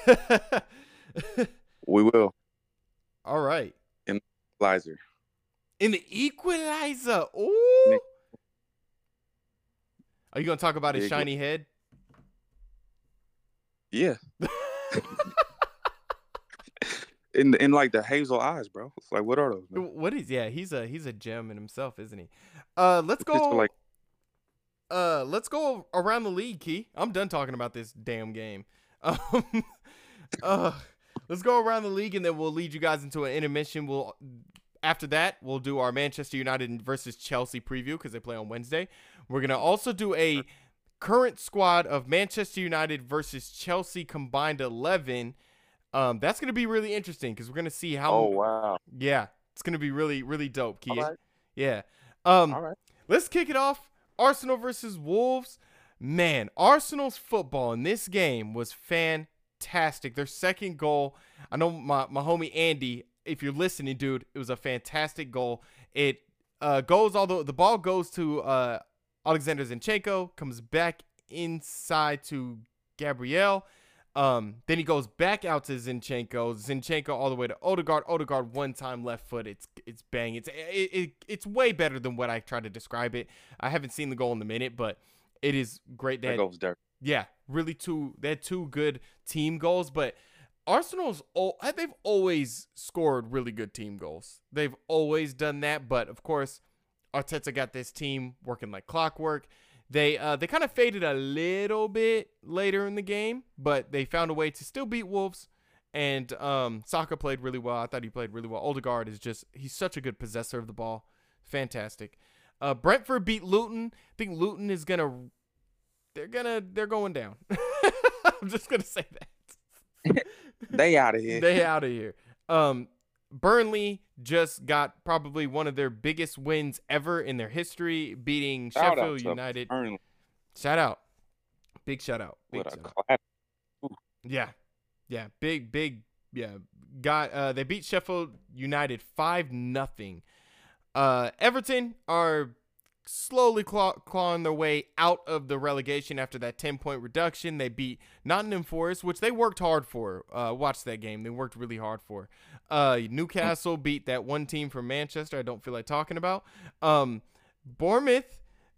We will. All right, Lizer. in the Equalizer. Ooh. Are you gonna talk about his shiny head? Yeah. in in like the hazel eyes, bro. It's like what are those? Man? What is? Yeah, he's a he's a gem in himself, isn't he? Uh, let's It's go. like- uh, let's go around the league, Key. I'm done talking about this damn game. Um, uh, let's go around the league, and then we'll lead you guys into an intermission. We'll after that we'll do our Manchester United versus Chelsea preview because they play on Wednesday. We're gonna also do a current squad of Manchester United versus Chelsea combined eleven. Um, that's gonna be really interesting because we're gonna see how. Oh wow. Yeah, it's gonna be really, really dope, Key. All right. Yeah. Um, All right. let's kick it off. Arsenal versus Wolves. Man, Arsenal's football in this game was fantastic. Their second goal. I know my, my homie Andy, if you're listening, dude, it was a fantastic goal. It uh, goes although the ball goes to uh, Alexander Zinchenko, comes back inside to Gabriel. Um, then he goes back out to Zinchenko. Zinchenko all the way to Odegaard. Odegaard one time left foot. It's it's bang. It's it, it, it's way better than what I tried to describe it. I haven't seen the goal in the minute, but it is great That that goes dirty. yeah, really two they had two good team goals, but Arsenal's al- they've always scored really good team goals. They've always done that, but of course, Arteta got this team working like clockwork. They uh they kind of faded a little bit later in the game, but they found a way to still beat Wolves. And um Saka played really well. I thought he played really well. Odegaard is just he's such a good possessor of the ball. Fantastic. Uh Brentford beat Luton. I think Luton is gonna they're gonna they're going down. I'm just gonna say that. They out of here. they out of here. Um, Burnley just got probably one of their biggest wins ever in their history, beating Shout out Sheffield United. Burnley. Shout out, big shout out, big What a shout out. Yeah, yeah, big, big, yeah. Got uh, they beat Sheffield United five nothing. Uh, Everton are slowly claw- clawing their way out of the relegation after that ten point reduction. They beat Nottingham Forest, which they worked hard for. Uh, watch that game; they worked really hard for. Uh, Newcastle beat that one team from Manchester. I don't feel like talking about. Um, Bournemouth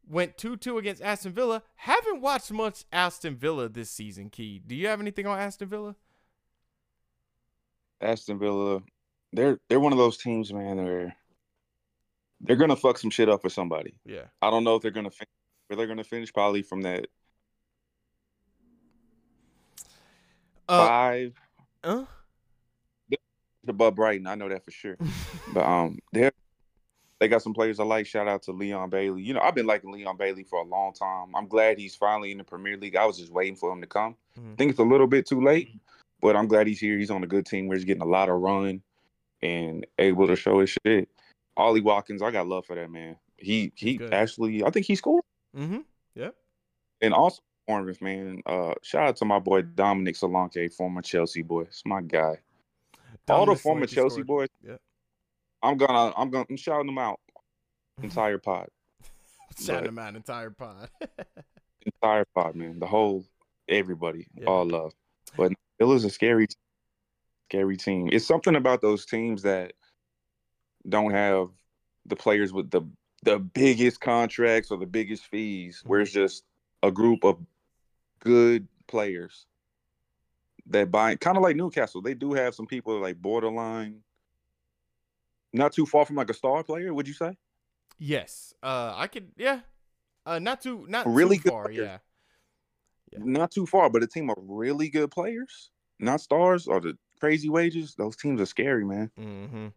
went 2-2 against Aston Villa. Haven't watched much Aston Villa this season, Key. Do you have anything on Aston Villa? Aston Villa, they're they're one of those teams, man. They're they're gonna fuck some shit up for somebody. Yeah. I don't know if they're gonna finish, where they're gonna finish. Probably from that Uh, five uh, above Brighton. I know that for sure. but um, they they got some players I like. Shout out to Leon Bailey. You know, I've been liking Leon Bailey for a long time. I'm glad he's finally in the Premier League. I was just waiting for him to come. Mhm. I think it's a little bit too late, but I'm glad he's here. He's on a good team where he's getting a lot of run and able to show his shit. Ollie Watkins, I got love for that man. He he good. actually, I think he scored. mm-hmm. Yep. And also Bournemouth, man. Uh, shout out to my boy Dominic Solanke, former Chelsea boy. It's my guy. All the former Solanke Chelsea scored. boys. Yeah. I'm gonna I'm gonna I'm shouting them out. Entire pod. Shout but- him out, entire pod. Entire pod, man. The whole everybody. Yeah. All love. But it was a scary scary team. It's something about those teams that don't have the players with the the biggest contracts or the biggest fees, where it's just a group of good players that buy kind of like Newcastle. They do have some people like borderline, not too far from like a star player. Would you say? yes. Uh, I could. Yeah. Uh, not too. Not Really too far. Yeah. Yeah. Not too far, but a team of really good players, not stars, or the crazy wages, those teams are scary, man. Mm-hmm.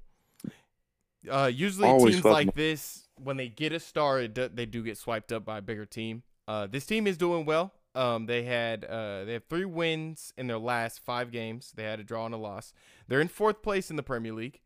Uh, usually Always teams like this, when they get a star, do, they do get swiped up by a bigger team. Uh, this team is doing well. Um, they had uh, they have three wins in their last five games. They had a draw and a loss. They're in fourth place in the Premier League.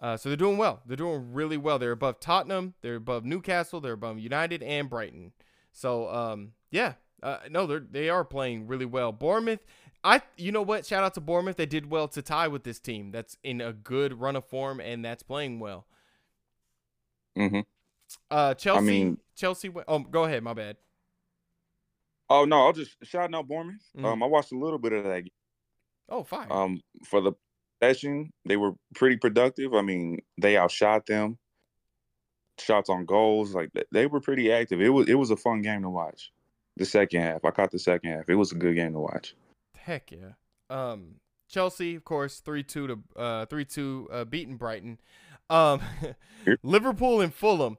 Uh, so they're doing well. They're doing really well. They're above Tottenham. They're above Newcastle. They're above United and Brighton. So um, yeah, uh, no, they're they are playing really well. Bournemouth, I you know what? Shout out to Bournemouth. They did well to tie with this team. That's in a good run of form and that's playing well. Hmm Uh, Chelsea. I mean- Chelsea. Oh, go ahead. My bad. Oh no, I'll just shout out Bournemouth. Mhm. Um, I watched a little bit of that. game. Oh, fine. Um, for the session, they were pretty productive. I mean, they outshot them. Shots on goals, like they were pretty active. It was it was a fun game to watch. The second half, I caught the second half. It was a good game to watch. Heck yeah. Um, Chelsea, of course, three two to uh three two uh beating Brighton. Um, Liverpool and Fulham.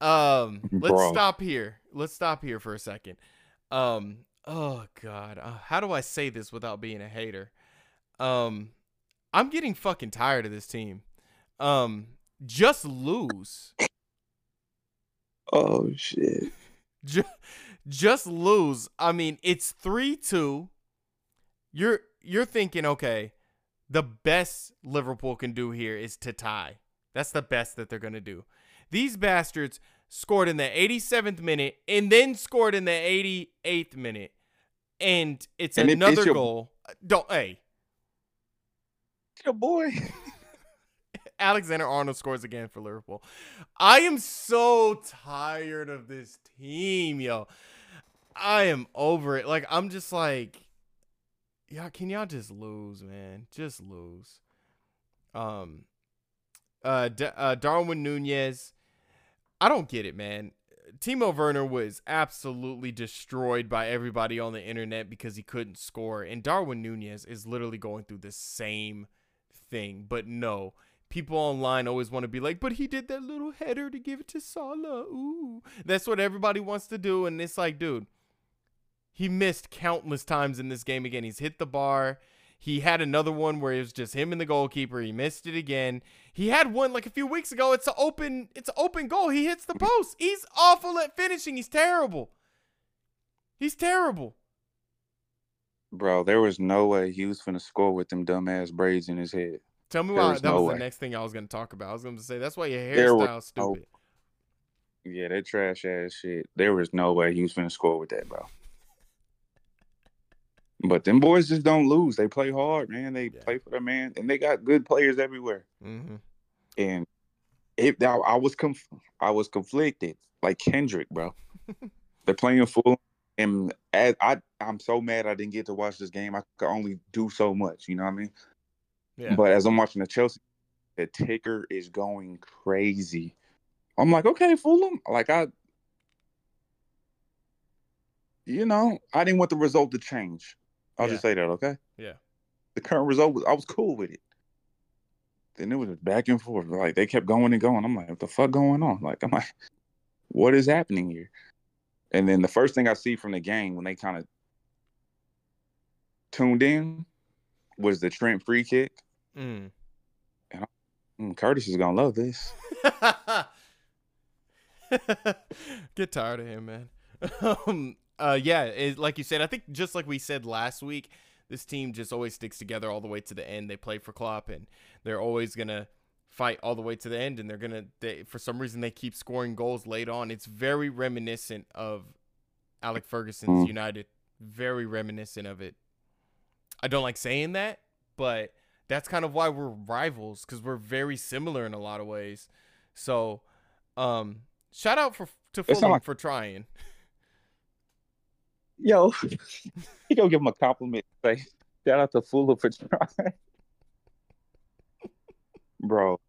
Um, let's Bro. stop here. Let's stop here for a second. Um, oh god, uh, how do I say this without being a hater? Um, I'm getting fucking tired of this team. Um, just lose. Oh shit! just, just lose. I mean, it's three two. You're you're thinking, okay, the best Liverpool can do here is to tie. That's the best that they're gonna do. These bastards scored in the 87th minute and then scored in the 88th minute, and it's And it- it's another your- goal. Don't hey. Your boy. Alexander Arnold scores again for Liverpool. I am so tired of this team, yo. I am over it. Like I'm just like, yeah, can y'all just lose, man? Just lose. Um, uh, D- uh Darwin Nunez. I don't get it, man. Timo Werner was absolutely destroyed by everybody on the internet because he couldn't score, and Darwin Nunez is literally going through the same thing. But no, people online always want to be like, but he did that little header to give it to Salah. Ooh, that's what everybody wants to do, and it's like, dude, he missed countless times in this game again. He's hit the bar. He had another one where it was just him and the goalkeeper. He missed it again. He had one like a few weeks ago. It's an open, it's an open goal. He hits the post. He's awful at finishing. He's terrible. He's terrible. Bro, there was no way he was finna score with them dumbass braids in his head. Tell me There why. was That no was way. the next thing I was gonna talk about. I was gonna say that's why your hairstyle's no- stupid. Yeah, that trash ass shit. There was no way he was finna score with that, bro. But them boys just don't lose. They play hard, man. They Yeah. play for their man, and they got good players everywhere. Mm-hmm. And it, I, I was conf- I was conflicted, like Kendrick, bro. They're playing full, and as I, I'm so mad I didn't get to watch this game. I could only do so much, you know what I mean? Yeah. But as I'm watching the Chelsea, the ticker is going crazy. I'm like, okay, Fulham. Like I, you know, I didn't want the result to change. I'll just say that, okay? Yeah. The current result was I was cool with it. Then it was back and forth. Like they kept going and going. I'm like, what the fuck going on? Like, I'm like, what is happening here? And then the first thing I see from the game when they kind of tuned in was the Trent free kick. Mm. Mm, Curtis is gonna love this. Get tired of him, man. um, uh, yeah, it, like you said, I think just like we said last week, this team just always sticks together all the way to the end. They play for Klopp, and they're always gonna fight all the way to the end. And they're gonna, they, for some reason, they keep scoring goals late on. It's very reminiscent of Alex Ferguson's Mm. United. Very reminiscent of it. I don't like saying that, but that's kind of why we're rivals because we're very similar in a lot of ways. So, um, shout out for to Fulham like- for trying. Yo, you go give him a compliment. Say, shout out to Fuller for trying. Bro.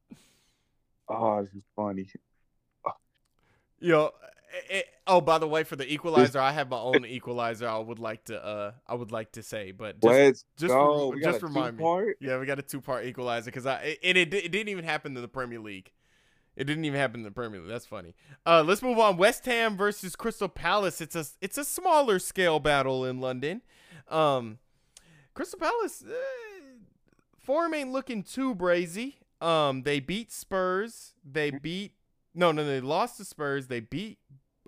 Oh, this is funny. Yo, eh, eh, oh, by the way, for the equalizer, I have my own equalizer. I would like to, uh, I would like to say, but just, Let's just go. re- just remind me. two-part? yeah, we got a two part equalizer because I and it, it didn't even happen in the Premier League. It didn't even happen in the Premier League. That's funny. Uh, let's move on. West Ham versus Crystal Palace. It's a it's a smaller scale battle in London. Um, Crystal Palace, eh, form ain't looking too brazy. Um, they beat Spurs. They beat no, no, they lost to Spurs. They beat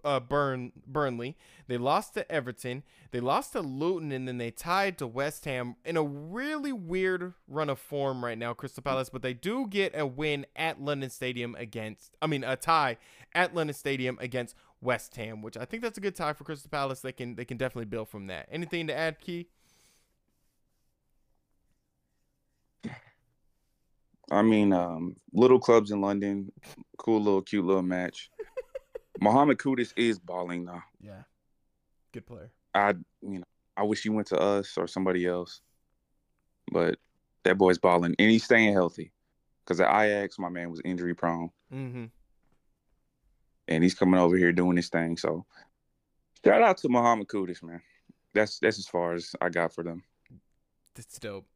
uh, Burn Burnley. They lost to Everton. They lost to Luton, and then they tied to West Ham in a really weird run of form right now, Crystal Palace. But they do get a win at London Stadium against, I mean, a tie at London Stadium against West Ham, which I think that's a good tie for Crystal Palace. They can they can definitely build from that. Anything to add, Key? I mean, um, little clubs in London, cool little cute little match. Mohamed Kudus is balling now. Yeah, good player. I you know I wish he went to us or somebody else, but that boy's balling and he's staying healthy. Because at Ajax, my man was injury prone, Mm-hmm. and he's coming over here doing his thing. So shout out to Mohamed Kudus, man. That's that's as far as I got for them. That's dope.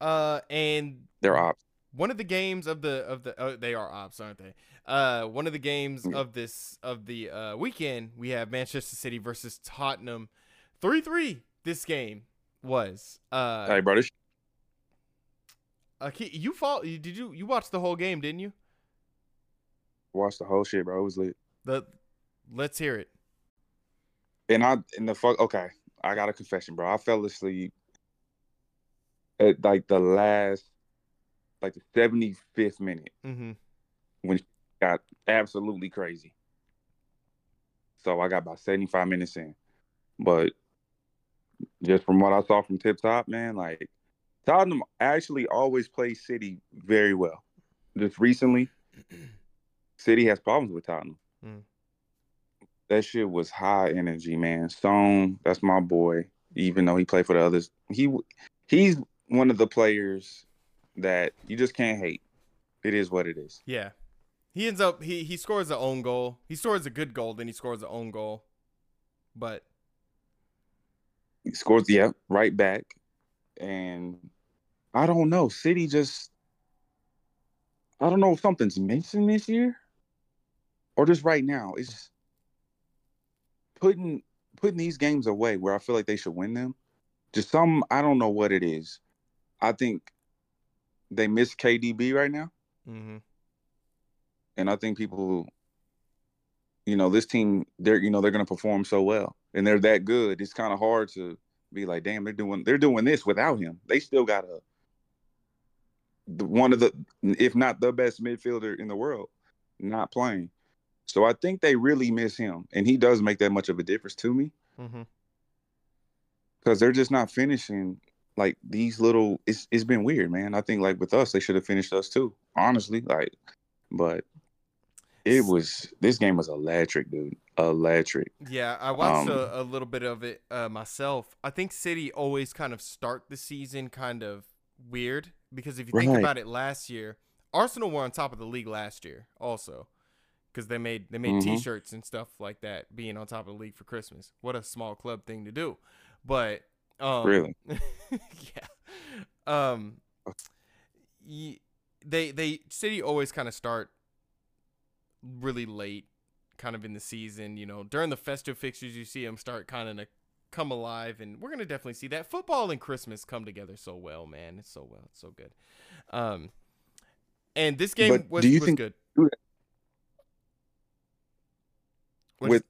Uh, and They're ops. One of the games of the of the oh, they are ops, aren't they? Uh, one of the games of this of the uh weekend we have Manchester City versus Tottenham, three three. This game was uh, Hey, bro, this uh you fall did you you watched the whole game didn't you? watched the whole shit, bro. It was lit. The let's hear it. And I in the fuck okay, I got a confession, bro. I fell asleep at like the last like the 75th minute. Mm-hmm. Got absolutely crazy. So I got about 75 minutes in. But just from what I saw from Tip Top, man, like Tottenham actually always plays City very well. Just recently, City has problems with Tottenham. Mm. That shit was high energy, man. Stone, that's my boy. Even though he played for the others, he he's one of the players that you just can't hate. It is what it is. Yeah. He ends up he he scores a own goal. He scores a good goal, then he scores a own goal. But He scores, yeah, right back. And I don't know. City just I don't know if something's missing this year. Or just right now. It's putting putting these games away where I feel like they should win them. Just some I don't know what it is. I think they miss KDB right now. mm-hmm. And I think people you know, this team they're you know, they're gonna perform so well. And they're that good. It's kind of hard to be like, damn, they're doing they're doing this without him. They still got a one of the if not the best midfielder in the world not playing. So I think they really miss him, and he does make that much of a difference to me Mm-hmm. because they're just not finishing like these little. It's it's been weird, man. I think like with us, they should have finished us too, honestly. Like, but it was this game was electric, dude. Electric. Yeah, I watched Um, a, a little bit of it uh, myself. I think City always kind of start the season kind of weird because if you think Right. about it, last year Arsenal were on top of the league last year also because they made they made Mhm. T-shirts and stuff like that, being on top of the league for Christmas. What a small club thing to do, but um, Really? yeah. Um, y- they they City always kind of start really late, kind of in the season. You know, during the festive fixtures, you see them start kind of to come alive, and we're gonna definitely see that. Football and Christmas come together so well, man. It's so well, it's so good. Um, and this game But was do you was think- good. with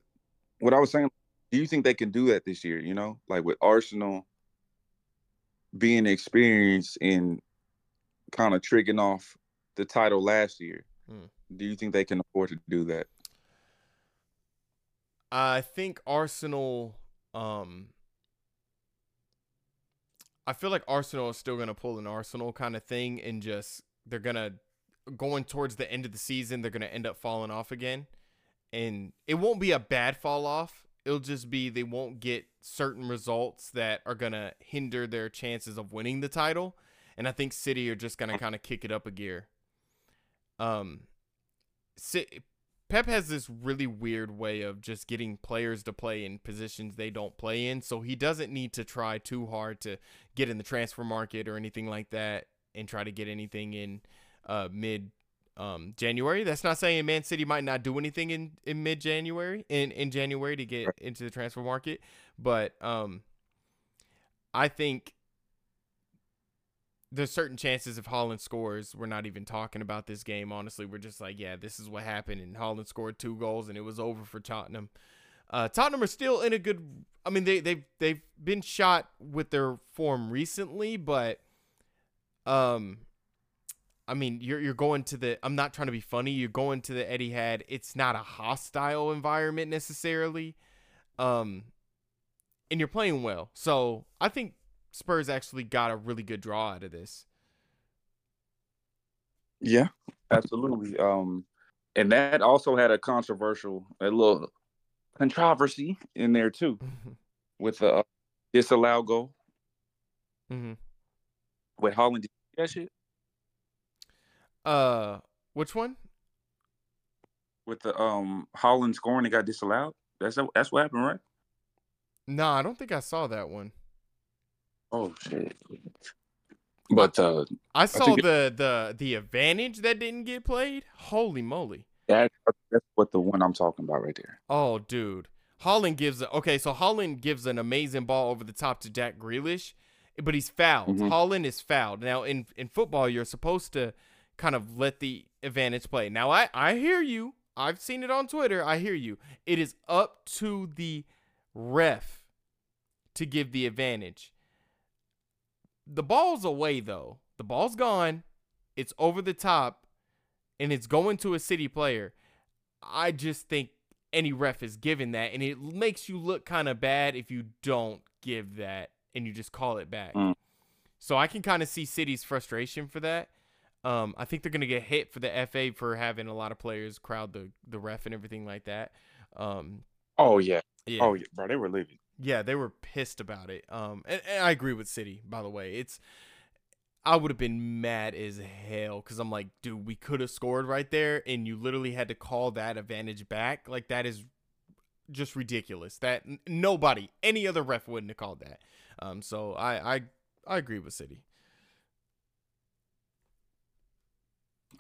what I was saying, do you think they can do that this year? You know, like with Arsenal being experienced in kind of triggering off the title last year. Hmm. Do you think they can afford to do that? I think Arsenal. Um, I feel like Arsenal is still gonna pull an Arsenal kind of thing, and just they're gonna going towards the end of the season. They're gonna end up falling off again, and it won't be a bad fall off. It'll just be they won't get certain results that are gonna hinder their chances of winning the title. And I think City are just gonna kind of kick it up a gear. Um, Pep has this really weird way of just getting players to play in positions they don't play in, so he doesn't need to try too hard to get in the transfer market or anything like that and try to get anything in uh, mid um, January. That's not saying Man City might not do anything in, in mid January in, in January to get into the transfer market, but um, I think there's certain chances if Haaland scores, we're not even talking about this game. Honestly, we're just like, yeah, this is what happened. And Haaland scored two goals, and it was over for Tottenham. Uh, Tottenham are still in a good. I mean, they they've they've been shot with their form recently, but um, I mean, you're you're going to the. I'm not trying to be funny. You're going to the Etihad. It's not a hostile environment necessarily, um, and you're playing well. So I think Spurs actually got a really good draw out of this. Yeah, absolutely. Um, and that also had a controversial, a little controversy in there too, with the uh, disallowed goal. Mm-hmm. With Haaland, that shit. Uh, which one? With the um Haaland scoring, it got disallowed. That's that's what happened, right? No, I don't think I saw that one. Oh shit. But uh I saw I the the the advantage that didn't get played. Holy moly. That, that's what the one I'm talking about right there. Oh, dude. Haaland gives a, okay, so Haaland gives an amazing ball over the top to Jack Grealish, but he's fouled. mm hmm Haaland is fouled. Now in in football, you're supposed to kind of let the advantage play. Now I I hear you. I've seen it on Twitter. I hear you. It is up to the ref to give the advantage. The ball's away though. The ball's gone. It's over the top and it's going to a city player. I just think any ref is given that and it makes you look kind of bad if you don't give that and you just call it back. Mm. So I can kind of see City's frustration for that. Um, I think they're gonna get hit for the FA for having a lot of players crowd the the ref and everything like that. Um, oh yeah, yeah. Oh yeah, bro, they were leaving. Yeah, they were pissed about it. Um, and, and I agree with City. By the way, it's I would have been mad as hell because I'm like, dude, we could have scored right there, and you literally had to call that advantage back. Like that is just ridiculous. That n- nobody, any other ref wouldn't have called that. Um, so I I I agree with City.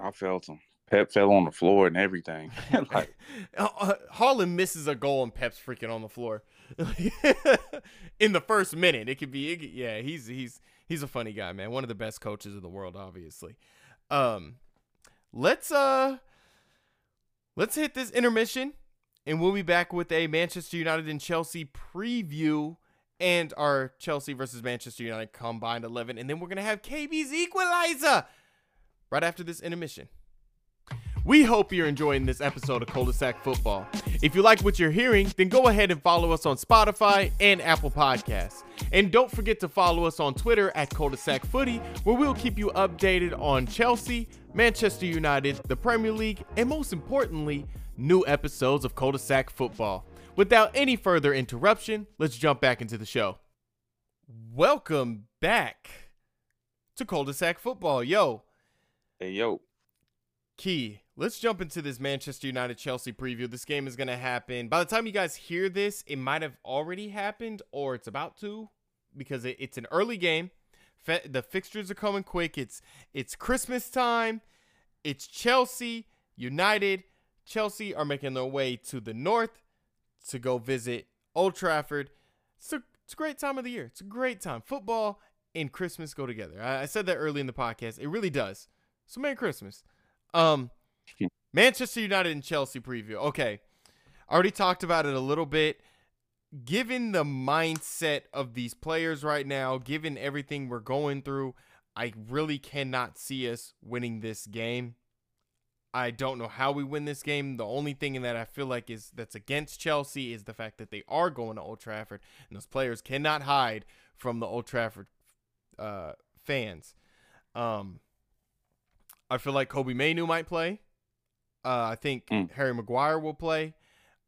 I felt him. Pep fell on the floor and everything. like uh, uh, misses a goal and Pep's freaking on the floor in the first minute. It could be, it yeah. He's he's he's a funny guy, man. One of the best coaches in the world, obviously. Um, let's uh, let's hit this intermission, and we'll be back with a Manchester United and Chelsea preview and our Chelsea versus Manchester United combined 11. And then we're going to have KB's equalizer right after this intermission. We hope you're enjoying this episode of Cul-de-sac Football. If you like what you're hearing, then go ahead and follow us on Spotify and Apple Podcasts. And don't forget to follow us on Twitter at Cul-de-sac Footy, where we'll keep you updated on Chelsea, Manchester United, the Premier League, and most importantly, new episodes of Cul-de-sac Football. Without any further interruption, let's jump back into the show. Welcome back to Cul-de-sac Football. Yo. Hey, yo. Key, let's jump into this Manchester United Chelsea preview. This game is going to happen. By the time you guys hear this, it might have already happened or it's about to because it, it's an early game. Fe- the fixtures are coming quick. It's it's Christmas time. It's Chelsea United. Chelsea are making their way to the north to go visit Old Trafford. It's a, it's a great time of the year. It's a great time. Football and Christmas go together. I, I said that early in the podcast. It really does. So Merry Christmas. Um, Manchester United and Chelsea preview. Okay, I already talked about it a little bit. Given the mindset of these players right now, given everything we're going through, I really cannot see us winning this game. I don't know how we win this game. The only thing that I feel like is that's against Chelsea is the fact that they are going to Old Trafford, and those players cannot hide from the Old Trafford uh, fans. Um, I feel like Kobbie Mainoo might play. Uh, I think mm. Harry Maguire will play.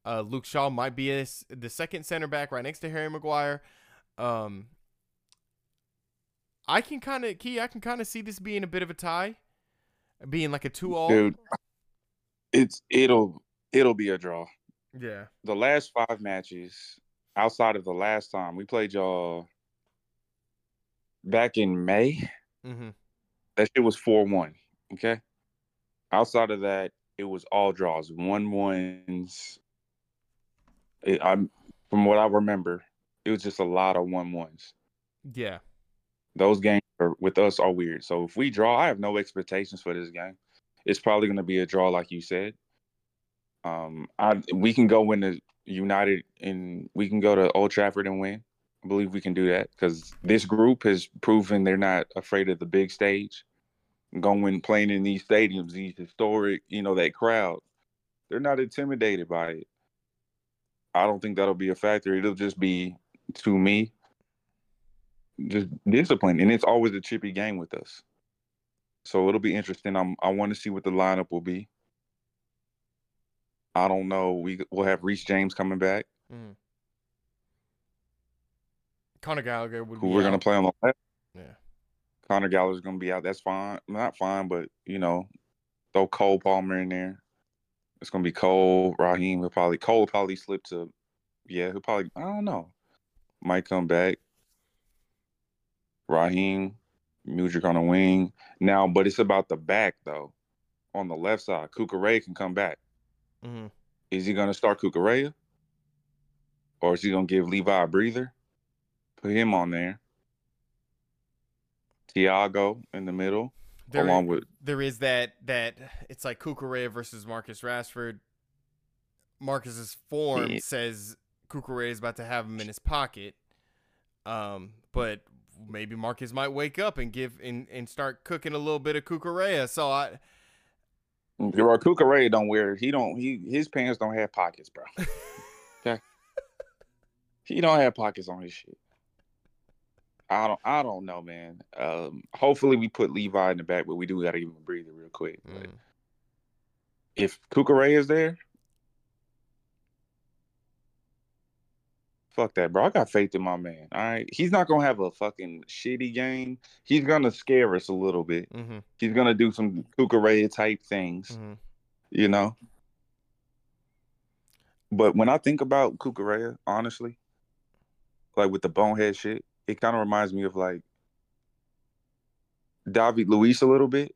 Uh, Luke Shaw might be a, the second center back right next to Harry Maguire. Um, I can kind of key. I can kind of see this being a bit of a tie, being like a two-all. Dude, it's it'll it'll be a draw. Yeah. The last five matches, outside of the last time we played y'all back in May, mm-hmm. that shit was four one. Okay. Outside of that, it was all draws, one ones. It, I'm from what I remember, it was just a lot of one ones. Yeah. Those games are with us are weird. So if we draw, I have no expectations for this game. It's probably going to be a draw, like you said. Um, I we can go into United and we can go to Old Trafford and win. I believe we can do that because this group has proven they're not afraid of the big stage. Going playing in these stadiums, these historic, you know, that crowd, they're not intimidated by it. I don't think that'll be a factor. It'll just be to me just discipline, and it's always a chippy game with us. So it'll be interesting. I'm I want to see what the lineup will be. I don't know. We we'll have Reece James coming back. Mm. Conor Gallagher would who we're out. gonna play on the left. Conor Gallagher's gonna be out. That's fine. Not fine, but you know, throw Cole Palmer in there. It's gonna be Cole, Raheem. Will probably Cole will probably slip to yeah, he'll probably I don't know. Might come back. Raheem, Mudryk on the wing. Now, but it's about the back though. On the left side, Cucurella can come back. Mhm. Is he gonna start Cucurella? Or is he gonna give Levi a breather? Put him on there. Thiago in the middle, There, along with there is that that it's like Cucurella versus Marcus Rashford. Marcus's form Yeah. says Cucurella is about to have him in his pocket. Um, but maybe Marcus might wake up and give and, and start cooking a little bit of Cucurella. So I Well, Cucurella don't wear he don't he his pants don't have pockets, bro. okay. He don't have pockets on his shit. I don't I don't know, man. Um hopefully we put Levi in the back, but we do gotta give him a breather real quick. But Mm. if Cucurella is there, fuck that, bro. I got faith in my man. All right. He's not gonna have a fucking shitty game. He's gonna scare us a little bit. Mhm. He's gonna do some Cucurella type things. Mhm. you know. But when I think about Cucurella, honestly, like with the bonehead shit, it kind of reminds me of like David Luiz a little bit.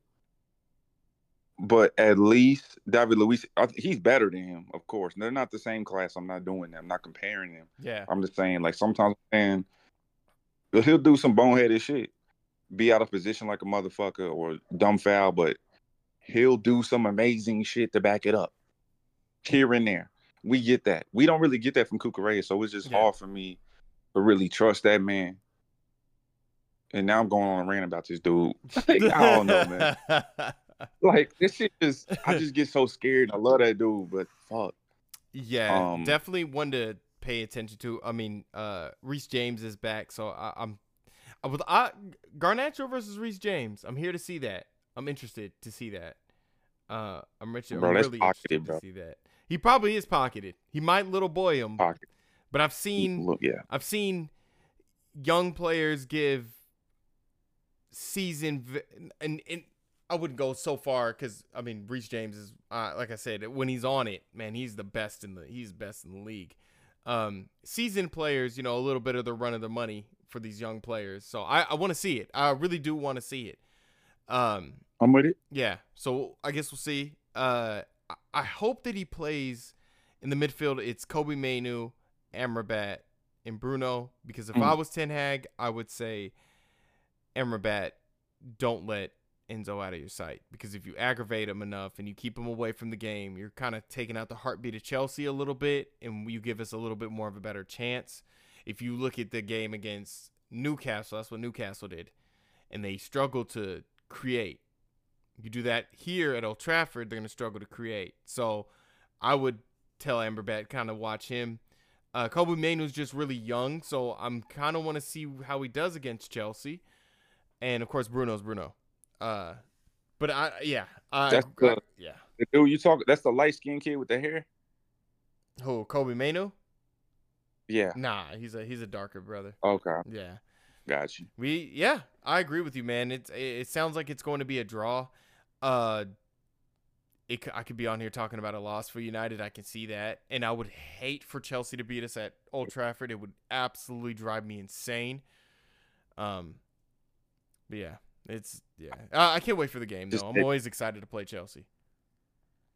But at least David Luiz, he's better than him, of course. They're not the same class. I'm not doing that. I'm not comparing them. Yeah. I'm just saying, like sometimes, man, he'll do some boneheaded shit, be out of position like a motherfucker or dumb foul, but he'll do some amazing shit to back it up here and there. We get that. We don't really get that from Cucurella, so it's just Yeah. hard for me to really trust that man. And now I'm going on a rant about this dude. Like, I don't know, man. Like this shit just, I just get so scared. I love that dude, but fuck. Yeah, Um, definitely one to pay attention to. I mean, uh, Reece James is back, so I, I'm, I would, I Garnacho versus Reece James. I'm here to see that. I'm interested to see that. Uh, I'm rich. I'm that's really pocketed, interested bro. to see that. He probably is pocketed. He might little boy him, Pocket. But I've seen, yeah. I've seen young players give season and and I wouldn't go so far because I mean Reece James is uh, like I said when he's on it, man, he's the best in the he's best in the league. Um, seasoned players, you know, a little bit of the run of the money for these young players. So I, I want to see it. I really do want to see it. Um, I'm with it. yeah. So I guess we'll see. Uh, I- I hope that he plays in the midfield. It's Kobbie Mainoo, Amrabat, and Bruno. Because if I Mm. was Ten Hag, I would say Amrabat, don't let Enzo out of your sight. Because if you aggravate him enough and you keep him away from the game, you're kind of taking out the heartbeat of Chelsea a little bit, and you give us a little bit more of a better chance. If you look at the game against Newcastle, that's what Newcastle did, and they struggled to create. You do that here at Old Trafford, they're going to struggle to create. So I would tell Amrabat kind of watch him. Uh, Kobbie Mainoo's just really young, so I'm kind of want to see how he does against Chelsea. And of course, Bruno's Bruno. Uh, but I, yeah, I, That's I- yeah. The dude you talk, that's the light skinned kid with the hair. Who Kobbie Mainoo? Yeah. Nah, he's a he's a darker brother. Okay. Yeah. Gotcha. We yeah, I agree with you, man. It's it, it sounds like it's going to be a draw. Uh, it I could be on here talking about a loss for United. I can see that, and I would hate for Chelsea to beat us at Old Trafford. It would absolutely drive me insane. Um, but yeah, it's yeah. Uh, I can't wait for the game though. I'm always excited to play Chelsea.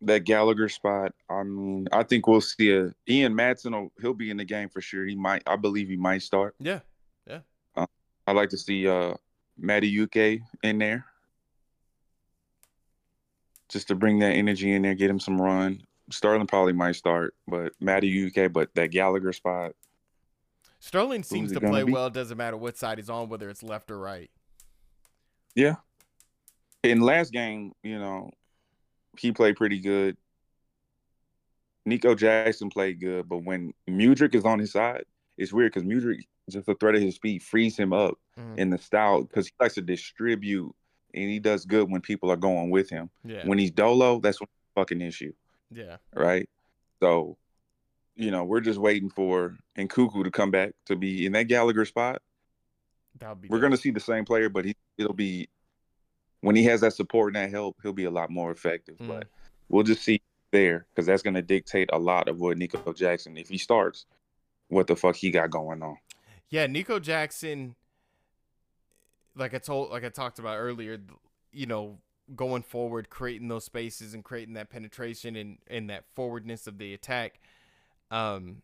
That Gallagher spot. I mean, I think we'll see a Ian Maatsen. Will, he'll be in the game for sure. He might. I believe he might start. Yeah, yeah. I'd like to see uh Madueke in there, just to bring that energy in there, get him some run. Sterling probably might start, but Madueke, but that Gallagher spot. Sterling seems to play be? well. Doesn't matter what side he's on, whether it's left or right. Yeah. In last game, you know, he played pretty good. Nico Jackson played good, but when Mudryk is on his side, it's weird because Mudryk, just the threat of his speed, frees him up mm. in the style because he likes to distribute and he does good when people are going with him. Yeah. When he's dolo, that's a fucking issue. Yeah. Right. So, you know, we're just waiting for Nkunku to come back to be in that Gallagher spot. That'll be we're going to see the same player, but he it'll be when he has that support and that help, he'll be a lot more effective. Mm. But we'll just see there because that's going to dictate a lot of what Nico Jackson, if he starts, what the fuck he got going on. Yeah, Nico Jackson, like I told, like I talked about earlier, you know, going forward, creating those spaces and creating that penetration and and that forwardness of the attack. Um,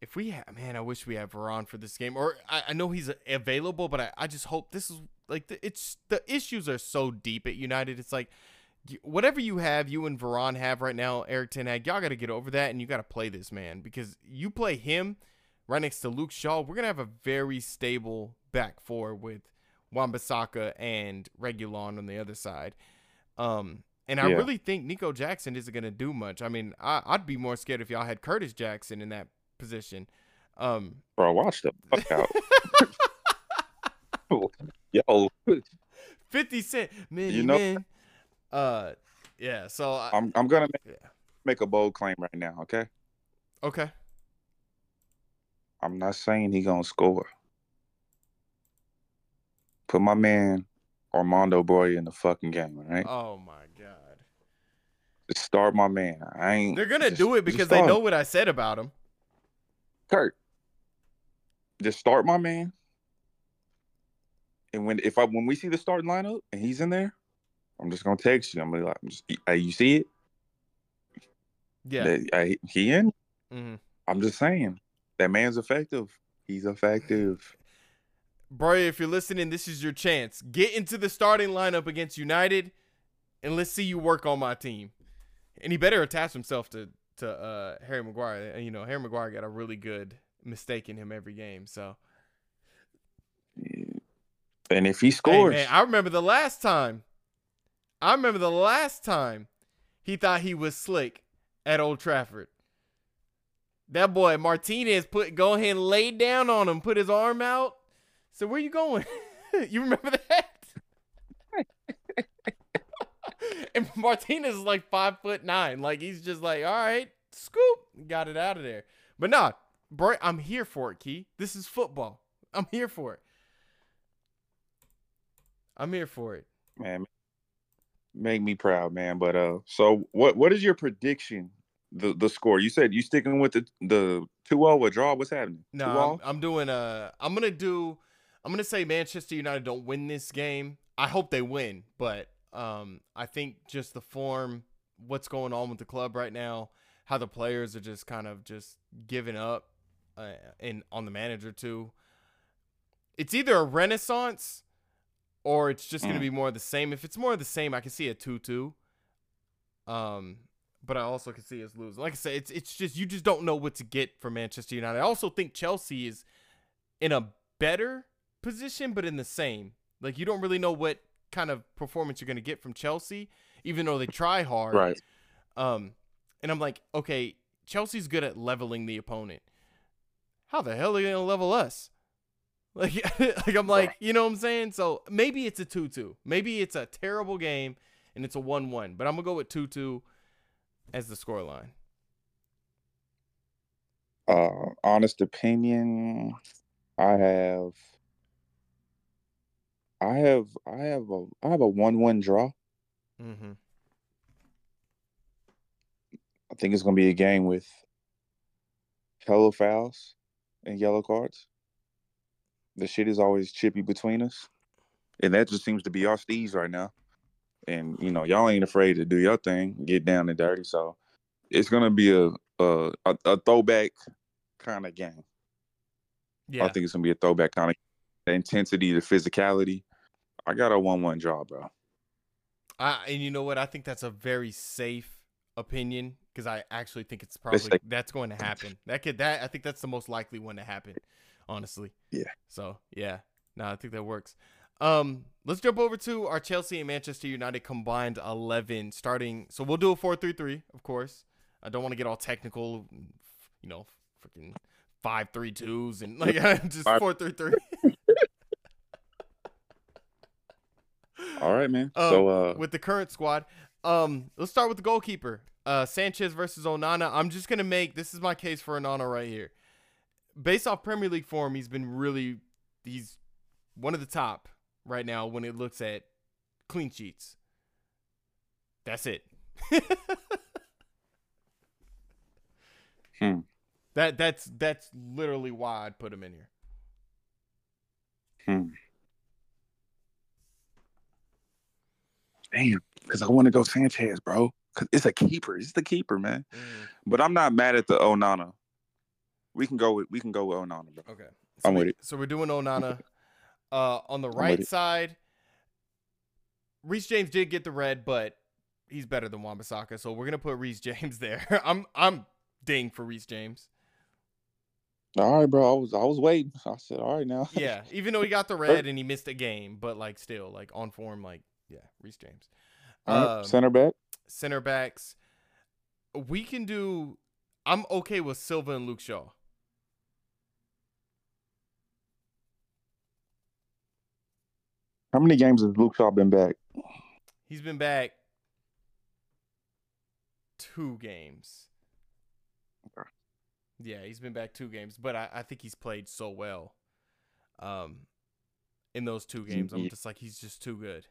if we have, man, I wish we had Varane for this game. Or I, I know he's available, but I, I just hope this is like the, it's the issues are so deep at United. It's like whatever you have, you and Varane have right now, Erik Ten Hag, y'all got to get over that and you got to play this man because you play him right next to Luke Shaw. We're gonna have a very stable back four with Wan-Bissaka and Reguilón on the other side. Um, and I yeah. really think Nico Jackson isn't gonna do much. I mean, I, would be more scared if y'all had Curtis Jackson in that position. Um, Bro, watch the fuck out. Yo, Fifty Cent, man, you know. Man. Uh, yeah. So I, I'm I'm gonna make, yeah. make a bold claim right now. Okay. Okay. I'm not saying he gonna score. Put my man Armando Broja in the fucking game, right? Oh my god. Just start my man. I ain't. They're gonna just, do it because they know what I said about him. Kurt, just start my man. And when if I when we see the starting lineup and he's in there, I'm just gonna text you. I'm gonna be like, just, hey, you see it? Yeah. I, he in? Mm-hmm. I'm just saying that man's effective. He's effective. Bro, if you're listening, this is your chance. Get into the starting lineup against United, and let's see you work on my team. And he better attach himself to to uh, Harry Maguire. You know, Harry Maguire got a really good mistake in him every game. So, and if he scores, hey, man, I remember the last time I remember the last time he thought he was slick at Old Trafford. That boy Martinez put go ahead and lay down on him, put his arm out. So where you going? you remember that? and Martinez is like five foot nine. Like he's just like, all right, scoop, got it out of there. But nah, bro, I'm here for it, Key. This is football. I'm here for it. I'm here for it. Man, make me proud, man. But uh, so what? What is your prediction? The the score? You said you sticking with the the two zero a draw. What's happening? No, I'm, I'm, doing. Uh, I'm gonna do. I'm gonna say Manchester United don't win this game. I hope they win, but um, I think just the form, what's going on with the club right now, how the players are just kind of just giving up, uh, and on the manager too. It's either a renaissance or it's just mm. gonna be more of the same. If it's more of the same, I can see a two-two. Um, but I also can see us losing. Like I said, it's it's just you just don't know what to get from Manchester United. I also think Chelsea is in a better position, but in the same. Like you don't really know what kind of performance you're gonna get from Chelsea, even though they try hard. Right. Um, and I'm like, okay, Chelsea's good at leveling the opponent. How the hell are they gonna level us? Like, like I'm like, you know what I'm saying? So maybe it's a 2 2. Maybe it's a terrible game and it's a 1 1. But I'm going to go with 2 2 as the scoreline. Uh, honest opinion, I have. I have I have a I have a one one draw. Mm-hmm. I think it's gonna be a game with hella fouls and yellow cards the shit is always chippy between us, and that just seems to be our steez right now. And you know, y'all ain't afraid to do your thing, get down and dirty. So it's gonna be a a, a throwback kind of game. Yeah, I think it's gonna be a throwback kind of the intensity, the physicality. I got a one-one draw, bro. I and you know what? I think that's a very safe opinion because I actually think it's probably safe. that's going to happen. That could that I think that's the most likely one to happen, honestly. Yeah. So yeah, no, I think that works. Um, let's jump over to our Chelsea and Manchester United combined eleven starting. So we'll do a four three three, of course. I don't want to get all technical, you know, freaking five three twos and like just four three three. All right, man. Um, so uh, with the current squad. Um, let's start with the goalkeeper. Uh, Sanchez versus Onana. I'm just gonna make this is my case for Onana right here. Based off Premier League form, he's been really he's one of the top right now when it looks at clean sheets. That's it. Hmm. That that's that's literally why I'd put him in here. hmm. Damn, because I want to go Sanchez, bro. Cause it's a keeper. It's the keeper, man. But I'm not mad at the Onana. We can go with we can go with Onana, bro. Okay. I'm we, with it. So we're doing Onana. Uh, on the right side, Reece James did get the red, but he's better than Wan-Bissaka, so we're gonna put Reece James there. I'm I'm ding for Reece James. All right, bro. I was I was waiting. I said, all right now. Yeah, even though he got the red and he missed a game, but like still like on form, like yeah, Reece James. Right, Um, center back. center backs, we can do. I'm okay with Silva and Luke Shaw. How many games has Luke Shaw been back? He's been back two games. Yeah, he's been back two games, but I, I think he's played so well. Um, in those two games, I'm just like he's just too good.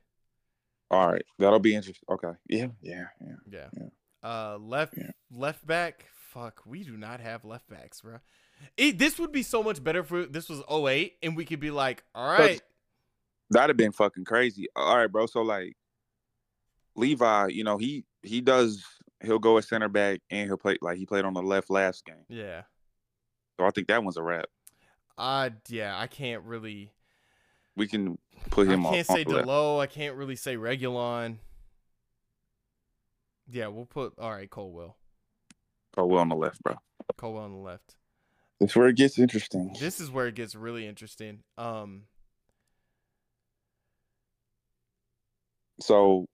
All right, that'll be interesting. Okay. Yeah, yeah, yeah. Yeah. Yeah. Uh, left Yeah. left back. Fuck, we do not have left backs, bro. It, this would be so much better if this was 08 and we could be like, all right, That'd have been fucking crazy. All right, bro. So like Levi, you know, he he does he'll go at center back and he'll play like he played on the left last game. yeah. So I think that one's a wrap. Uh, yeah, I can't really. We can put I him on. I can't on say. Delo. I can't really say Reguilón. Yeah, we'll put all right. Colwill, Oh, well on the left, bro. Colwill on the left. That's where it gets interesting. This is where it gets really interesting. Um. So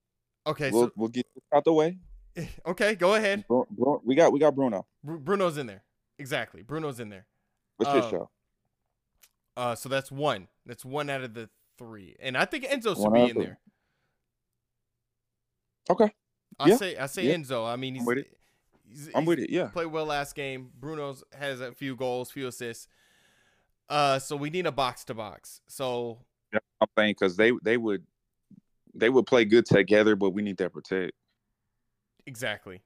Okay, we'll we'll get out the way. okay, go ahead. Bru- Bru- we got we got Bruno. Bru- Bruno's in there. Exactly, Bruno's in there. What's your Um, show? Uh, so that's one. That's one out of the three, and I think Enzo should be in there. Okay, I Yeah, say I say yeah. Enzo. I mean, he's, with it. he's- I'm with it. Yeah. played well last game. Bruno's has a few goals, few assists. Uh, so we need a box to box. So Yeah, I'm saying because they they would they would play good together, but we need that protect. exactly.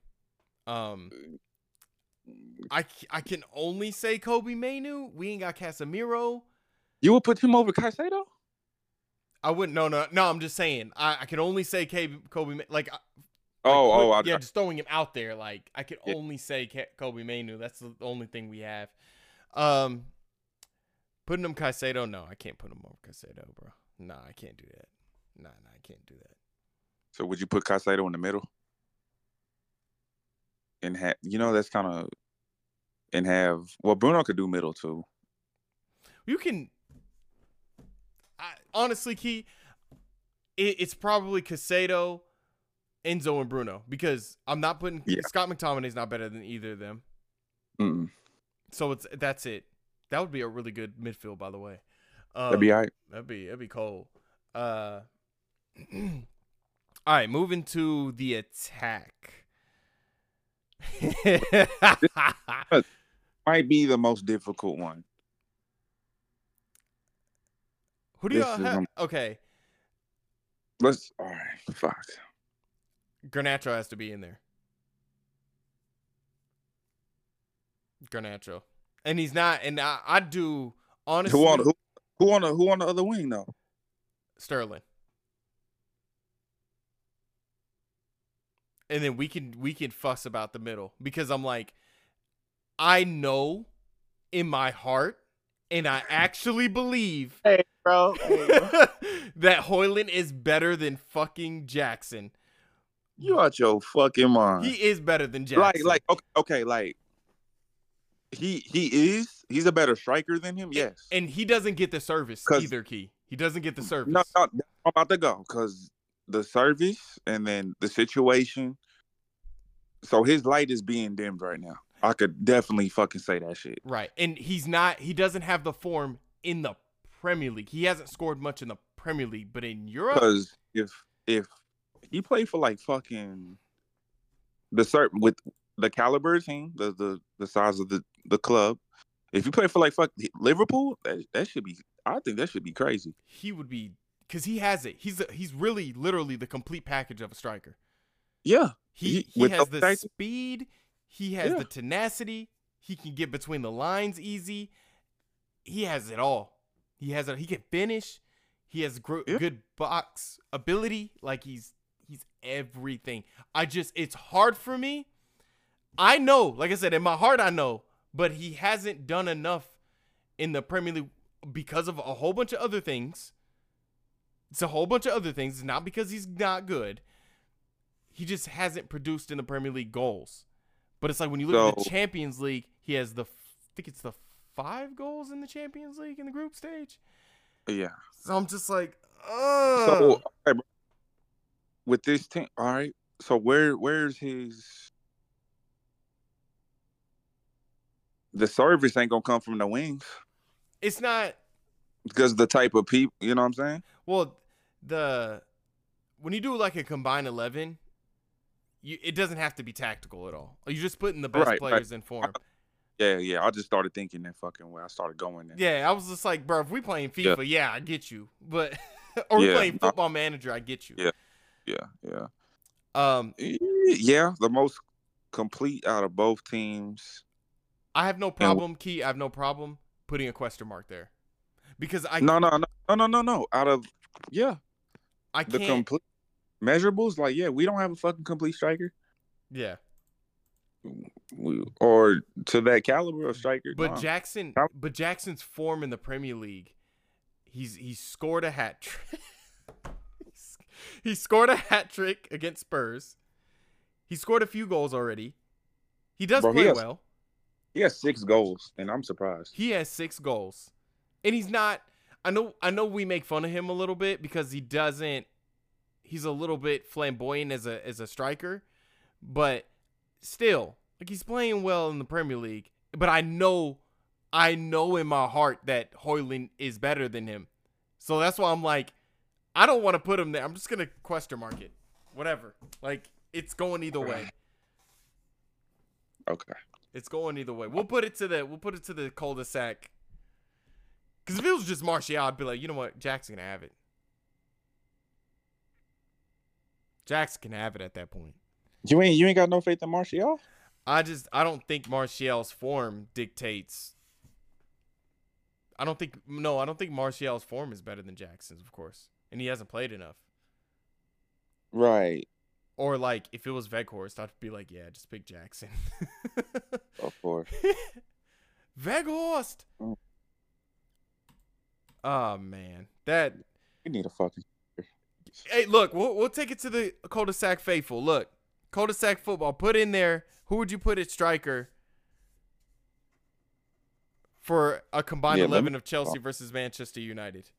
Um, I I can only say Kobbie Mainoo. We ain't got Casemiro. You would put him over Caicedo? I wouldn't. No, no, no. I'm just saying. I, I can only say K, Kobbie. Ma- Like, I- Oh, like, oh, I, yeah, just throwing him out there. Like, I can Yeah. only say Kobbie Mainoo. That's the only thing we have. Um, putting him Caicedo. No, I can't put him over Caicedo, bro. Nah, I can't do that. Nah, nah, I can't do that. So would you put Caicedo in the middle? And have you know that's kind of and have well Bruno could do middle too. You can. Honestly, Key, it, it's probably Caicedo, Enzo, and Bruno because I'm not putting Yeah. Scott McTominay's not better than either of them. Mm-mm. So it's that's it. That would be a really good midfield, by the way. Um, That'd be all right. That'd be that'd be cold. Uh, all right, moving to the attack. Might be the most difficult one. Who do is have? Okay, Let's all right. Fuck. Garnacho has to be in there. Garnacho, and he's not. And I, I do honestly. Who on who, who on the who on the other wing though? Sterling. And then we can we can fuss about the middle because I'm like I know in my heart and I actually believe Hey, bro. Hey, bro. that Højlund is better than fucking Jackson. you out your fucking mind. He is better than Jackson. like, like, okay, okay, like, he he is. He's a better striker than him. Yes. and he doesn't get the service either. Key, he doesn't get the service. No, no, I'm about to go because the service and then the situation. So his light is being dimmed right now. I could definitely fucking say that shit. Right. And he's not he doesn't have the form in the Premier League. He hasn't scored much in the Premier League, but in Europe Because if if he played for like fucking the certain with the caliber team, the the the size of the the club, if you play for like fuck Liverpool, that that should be. I think that should be crazy. he would be cuz he has it. He's a, he's really literally the complete package of a striker. Yeah, He He- he, has the tactics- speed, he has Yeah. the tenacity, he can get between the lines easy. He has it all. He has it. He can finish. He has gro- Yeah. good box ability. Like he's he's everything. I just it's hard for me. I know, like I said, in my heart I know, but he hasn't done enough in the Premier League because of a whole bunch of other things. It's a whole bunch of other things. It's not because he's not good. He just hasn't produced in the Premier League goals. But it's like when you look at the Champions League, he has the I think it's the five goals in the Champions League in the group stage. yeah. So I'm just like, oh, So bro. with this team, all right. So where where's his? The service ain't gonna come from the wings it's not. because the type of people, you know what I'm saying? Well, the when you do like a combined eleven, you it doesn't have to be tactical at all. You're just putting the best Right, right. players in form. Yeah, yeah. I just started thinking that fucking way. I started going there. Yeah, I was just like, bro, if we playing FIFA, yeah, I get you. But or we Yeah, playing. Football Manager, I get you. Yeah. Yeah, yeah. Um, Yeah, the most complete out of both teams. I have no problem, Key. I have no problem putting a question mark there because I No, no, no, no, no, no, no. Out of yeah, I the can't. complete measurables. Like, yeah, we don't have a fucking complete striker, yeah, we, or to that caliber of striker. but no. Jackson, but Jackson's form in the Premier League, he's he scored a hat trick. he scored a hat trick against Spurs. He scored a few goals already. He does Bro, he play has- well. he has six goals, and I'm surprised. He has six goals, and he's not. I know. I know we make fun of him a little bit because he doesn't. He's a little bit flamboyant as a as a striker, but still, like he's playing well in the Premier League. But I know, I know in my heart that Højlund is better than him, so that's why I'm like, I don't want to put him there. I'm just gonna question mark it, whatever. Like it's going either way. Okay. It's going either way. We'll put it to the we'll put it to the cul-de-sac. Because if it was just Martial, I'd be like, you know what, Jackson can have it. Jackson can have it at that point. You ain't you ain't got no faith in Martial. I just I don't think Martial's form dictates. I don't think no, I don't think Martial's form is better than Jackson's, of course, and he hasn't played enough. Right. Or like if it was Weghorst, I'd be like, yeah, just pick Jackson. Of course. Weghorst. Mm. Oh man, that We need a fucking. Hey, look, we'll, we'll take it to the cul-de-sac faithful. Look, cul-de-sac football. Put in there. Who would you put at striker for a combined Yeah, let me- eleven of Chelsea versus Manchester United?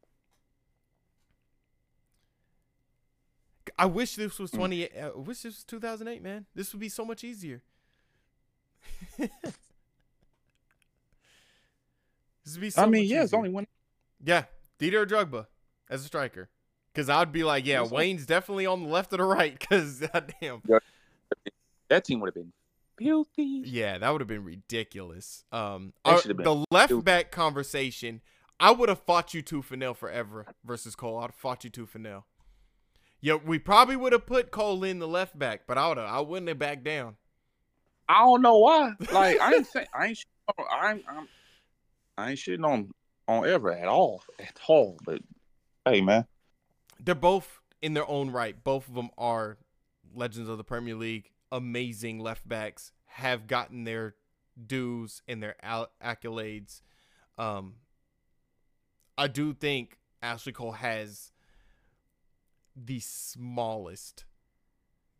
I wish this was Mm. twenty. uh, I wish this was two thousand eight, man. This would be so much easier. this would be so I mean, yeah, it's only one. Yeah, Didier Drogba as a striker. Because I'd be like, yeah, Wayne's definitely on the left or the right. Because goddamn, That team would have been filthy. yeah, that would have been ridiculous. Um, our- been the left stupid. back conversation. I would have fought you tooth and nail forever versus Cole. I'd have fought you tooth and nail. Yeah, we probably would have put Cole in the left back, but I would have. I wouldn't have backed down. I don't know why. Like I ain't saying I ain't I'm, I'm I ain't shitting on on Evra at all at all. But hey, man, They're both in their own right. Both of them are legends of the Premier League. Amazing left backs have gotten their dues and their accolades. Um, I do think Ashley Cole has the smallest,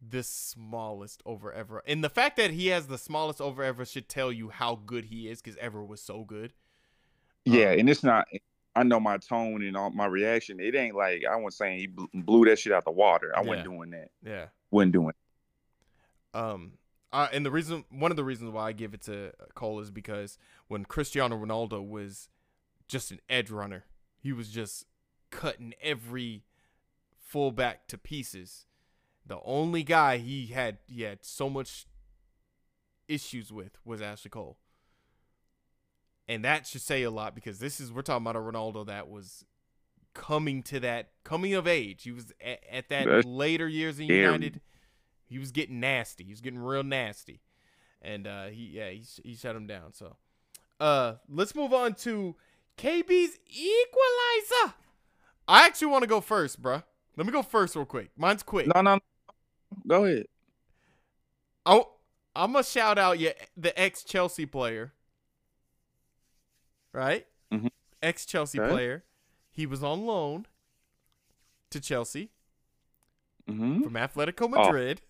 the smallest over Evra. And the fact that he has the smallest over Evra should tell you how good he is because Evra was so good. Yeah, Um, and it's not. I know my tone and all my reaction. It ain't like I was saying he bl- blew that shit out the water. I wasn't doing that. Yeah. Wasn't doing. It. Um, uh, and the reason, one of the reasons why I give it to Cole is because when Cristiano Ronaldo was just an edge runner, he was just cutting every fullback to pieces. The only guy he had he had so much issues with was Ashley Cole. And that should say a lot because this is we're talking about a Ronaldo that was coming to that coming of age. He was at, at that That's later years in. United. He was getting nasty. He was getting real nasty, and uh, he yeah he he shut him down. So, uh, let's move on to KB's equalizer. I actually want to go first, bruh. Let me go first real quick. Mine's quick. No, no, no. Go ahead. Oh, I'm gonna shout out yeah the ex Chelsea player, right? Mhm. Ex Chelsea Okay. player. He was on loan to Chelsea hmm from Atletico Madrid.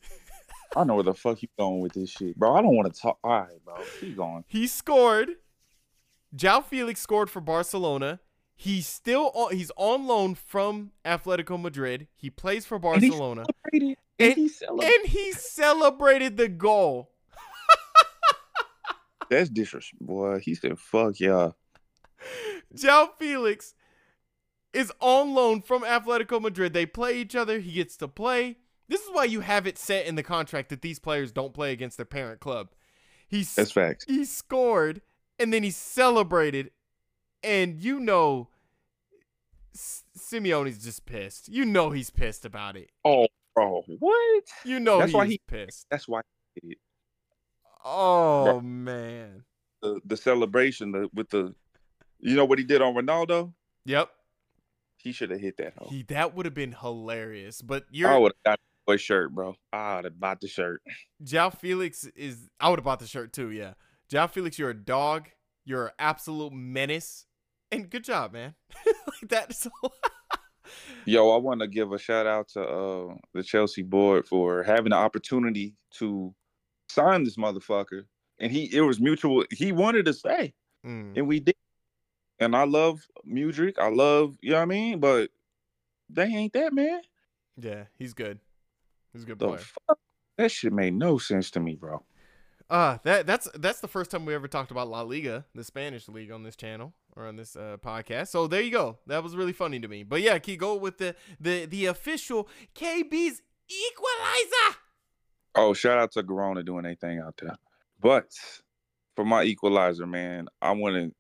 I know where the fuck you going with this shit, bro. I don't want to talk. All right, bro. Keep going. He scored. João Félix scored for Barcelona. He's still on, he's on loan from Atletico Madrid. He plays for And he Barcelona. celebrated. And- And he celebrated. And he celebrated the goal. That's disrespect, boy. He said, "Fuck yeah." João Félix is on loan from Atletico Madrid. They play each other. He gets to play. This is why you have it set in the contract that these players don't play against their parent club. He's That's facts. he scored and then he celebrated and you know Simeone's just pissed. You know he's pissed about it. Oh, bro. What? You know That's he's why he- pissed. That's why he did it. Oh man. the the celebration the, with the, you know what he did on Ronaldo? Yep. He should have hit that. Hoe. He that would have been hilarious. But you're I would have got the shirt, bro. I would have bought the shirt. João Félix is I would have bought the shirt too, yeah. João Félix, you're a dog. You're an absolute menace. And good job, man. like that. So Yo, I want to give a shout out to uh, the Chelsea board for having the opportunity to sign this motherfucker, and he it was mutual. He wanted to stay, Mm, and we did. And I love Mudryk. I love you know what I mean, but they ain't that man. yeah, he's good. He's a good The player. fuck? That shit made no sense to me, bro. Uh that that's that's the first time we ever talked about La Liga, the Spanish league on this channel or on this uh, podcast. So there you go. That was really funny to me. But yeah, keep go with the the the official KB's equalizer. Oh, shout out to Corona doing anything out there. But for my equalizer, man, I want to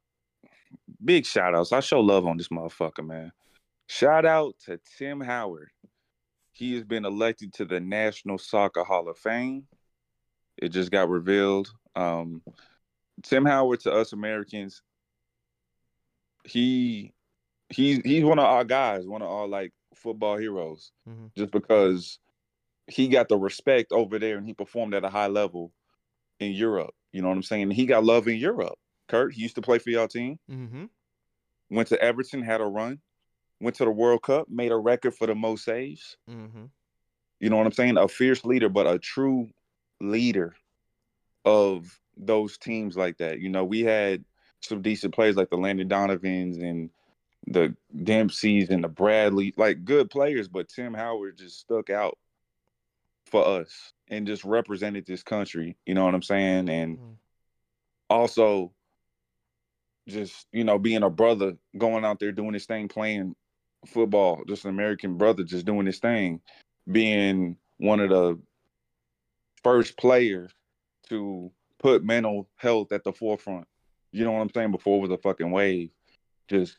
big shout outs. I show love on this motherfucker, man. Shout out to Tim Howard. He has been elected to the National Soccer Hall of Fame. It just got revealed. Um, Tim Howard to us Americans, he he's he's one of our guys, one of our like football heroes mm-hmm. just because he got the respect over there and he performed at a high level in Europe. You know what I'm saying? He got love in Europe. Kurt, he used to play for y'all team, Mm-hmm. went to Everton, had a run, went to the World Cup, made a record for the most saves. Mm-hmm. You know what I'm saying? A fierce leader, but a true leader of those teams like that. You know, we had some decent players like the Landon Donovans and the Dempseys and the Bradley, like good players, but Tim Howard just stuck out for us and just represented this country. You know what I'm saying? And Mhm. also just, you know, being a brother, going out there doing his thing, playing football, just an American brother just doing his thing, being one of the first players to put mental health at the forefront. You know what I'm saying? Before it was a fucking wave. Just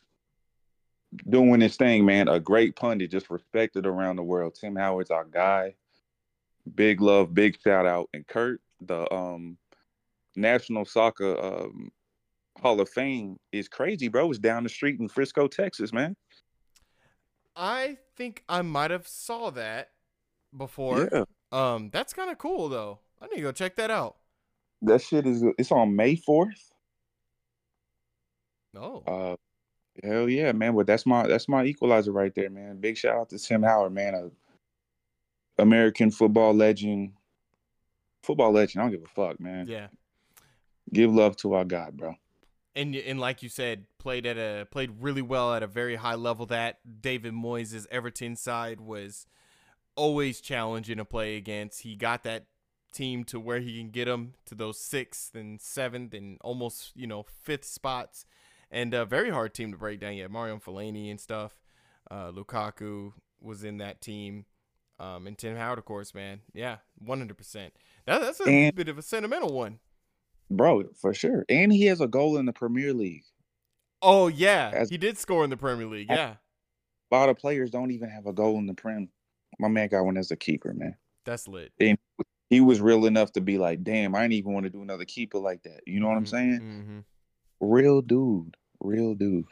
doing his thing, man. A great pundit, just respected around the world. Tim Howard's our guy. Big love, big shout out. And Kurt, the um National Soccer um Hall of Fame is crazy, bro. It's down the street in Frisco, Texas, man. I think I might have saw that before. Yeah. Um, that's kind of cool though. I need to go check that out. That shit is it's on May 4th. Oh, Uh Hell yeah, man. But that's my that's my equalizer right there, man. Big shout out to Tim Howard, man. A American football legend. Football legend. I don't give a fuck, man. Yeah. Give love to our God, bro. And and like you said, played at a played really well at a very high level. That David Moyes' Everton side was always challenging to play against. He got that team to where he can get them to those sixth and seventh and almost you know fifth spots, and a very hard team to break down. Yeah, Mario Fellaini and stuff. Uh, Lukaku was in that team, um, and Tim Howard, of course, man. Yeah, one hundred percent. That's a And- bit of a sentimental one. Bro, for sure. And he has a goal in the Premier League. Oh yeah, As- he did score in the Premier League. Yeah, A lot of players don't even have a goal in the Prem. My man got one as a keeper, man. that's lit. He was real enough to be like, damn, I ain't even want to do another keeper like that. You know what I'm saying? Mm-hmm. Real dude. Real dude.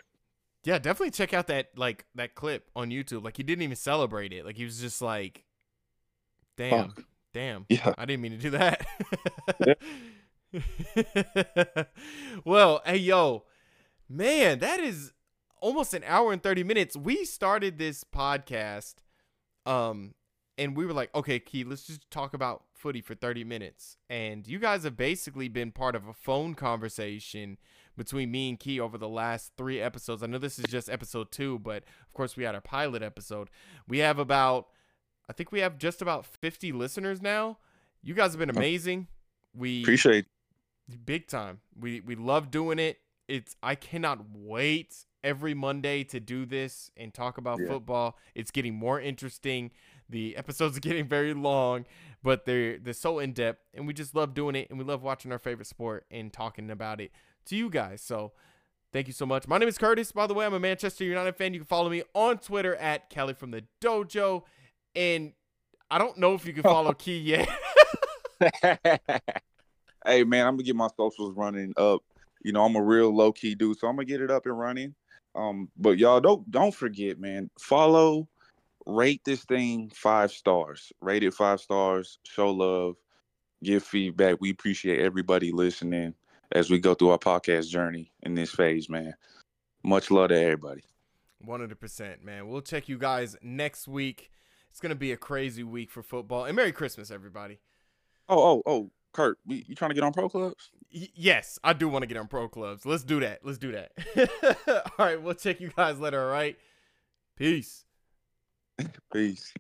Yeah, definitely check out that like that clip on YouTube. Like he didn't even celebrate it. Like he was just like, "Damn, Fuck. damn, Yeah. I didn't mean to do that." well, hey yo, man, that is almost an hour and 30 minutes. We started this podcast um and we were like, "Okay, Key, let's just talk about footy for 30 minutes." And you guys have basically been part of a phone conversation between me and Key over the last 3 episodes. I know this is just episode 2, but of course we had our pilot episode. We have about I think we have just about 50 listeners now. You guys have been amazing. We Appreciate big time. We we love doing it. It's I cannot wait every Monday to do this and talk about Yeah. football. It's getting more interesting. The episodes are getting very long, but they're they're so in depth, and we just love doing it, and we love watching our favorite sport and talking about it to you guys. So. Thank you so much. My name is Curtis. By the way, I'm a Manchester United fan. You can follow me on Twitter at Kelly from the Dojo. And I don't know if you can follow Key yet. hey man, I'm gonna get my socials running up. You know, I'm a real low key dude, so I'm gonna get it up and running. Um, but y'all don't don't forget, man. Follow, rate this thing five stars. Rate it five stars. Show love. Give feedback. We appreciate everybody listening as we go through our podcast journey in this phase, man. Much love to everybody. 100%, man. We'll check you guys next week. It's going to be a crazy week for football. And Merry Christmas, everybody. Oh, oh, oh, Kurt, you, you trying to get on pro clubs? Y- yes, I do want to get on pro clubs. Let's do that. Let's do that. all right, we'll check you guys later, all right? Peace. Peace.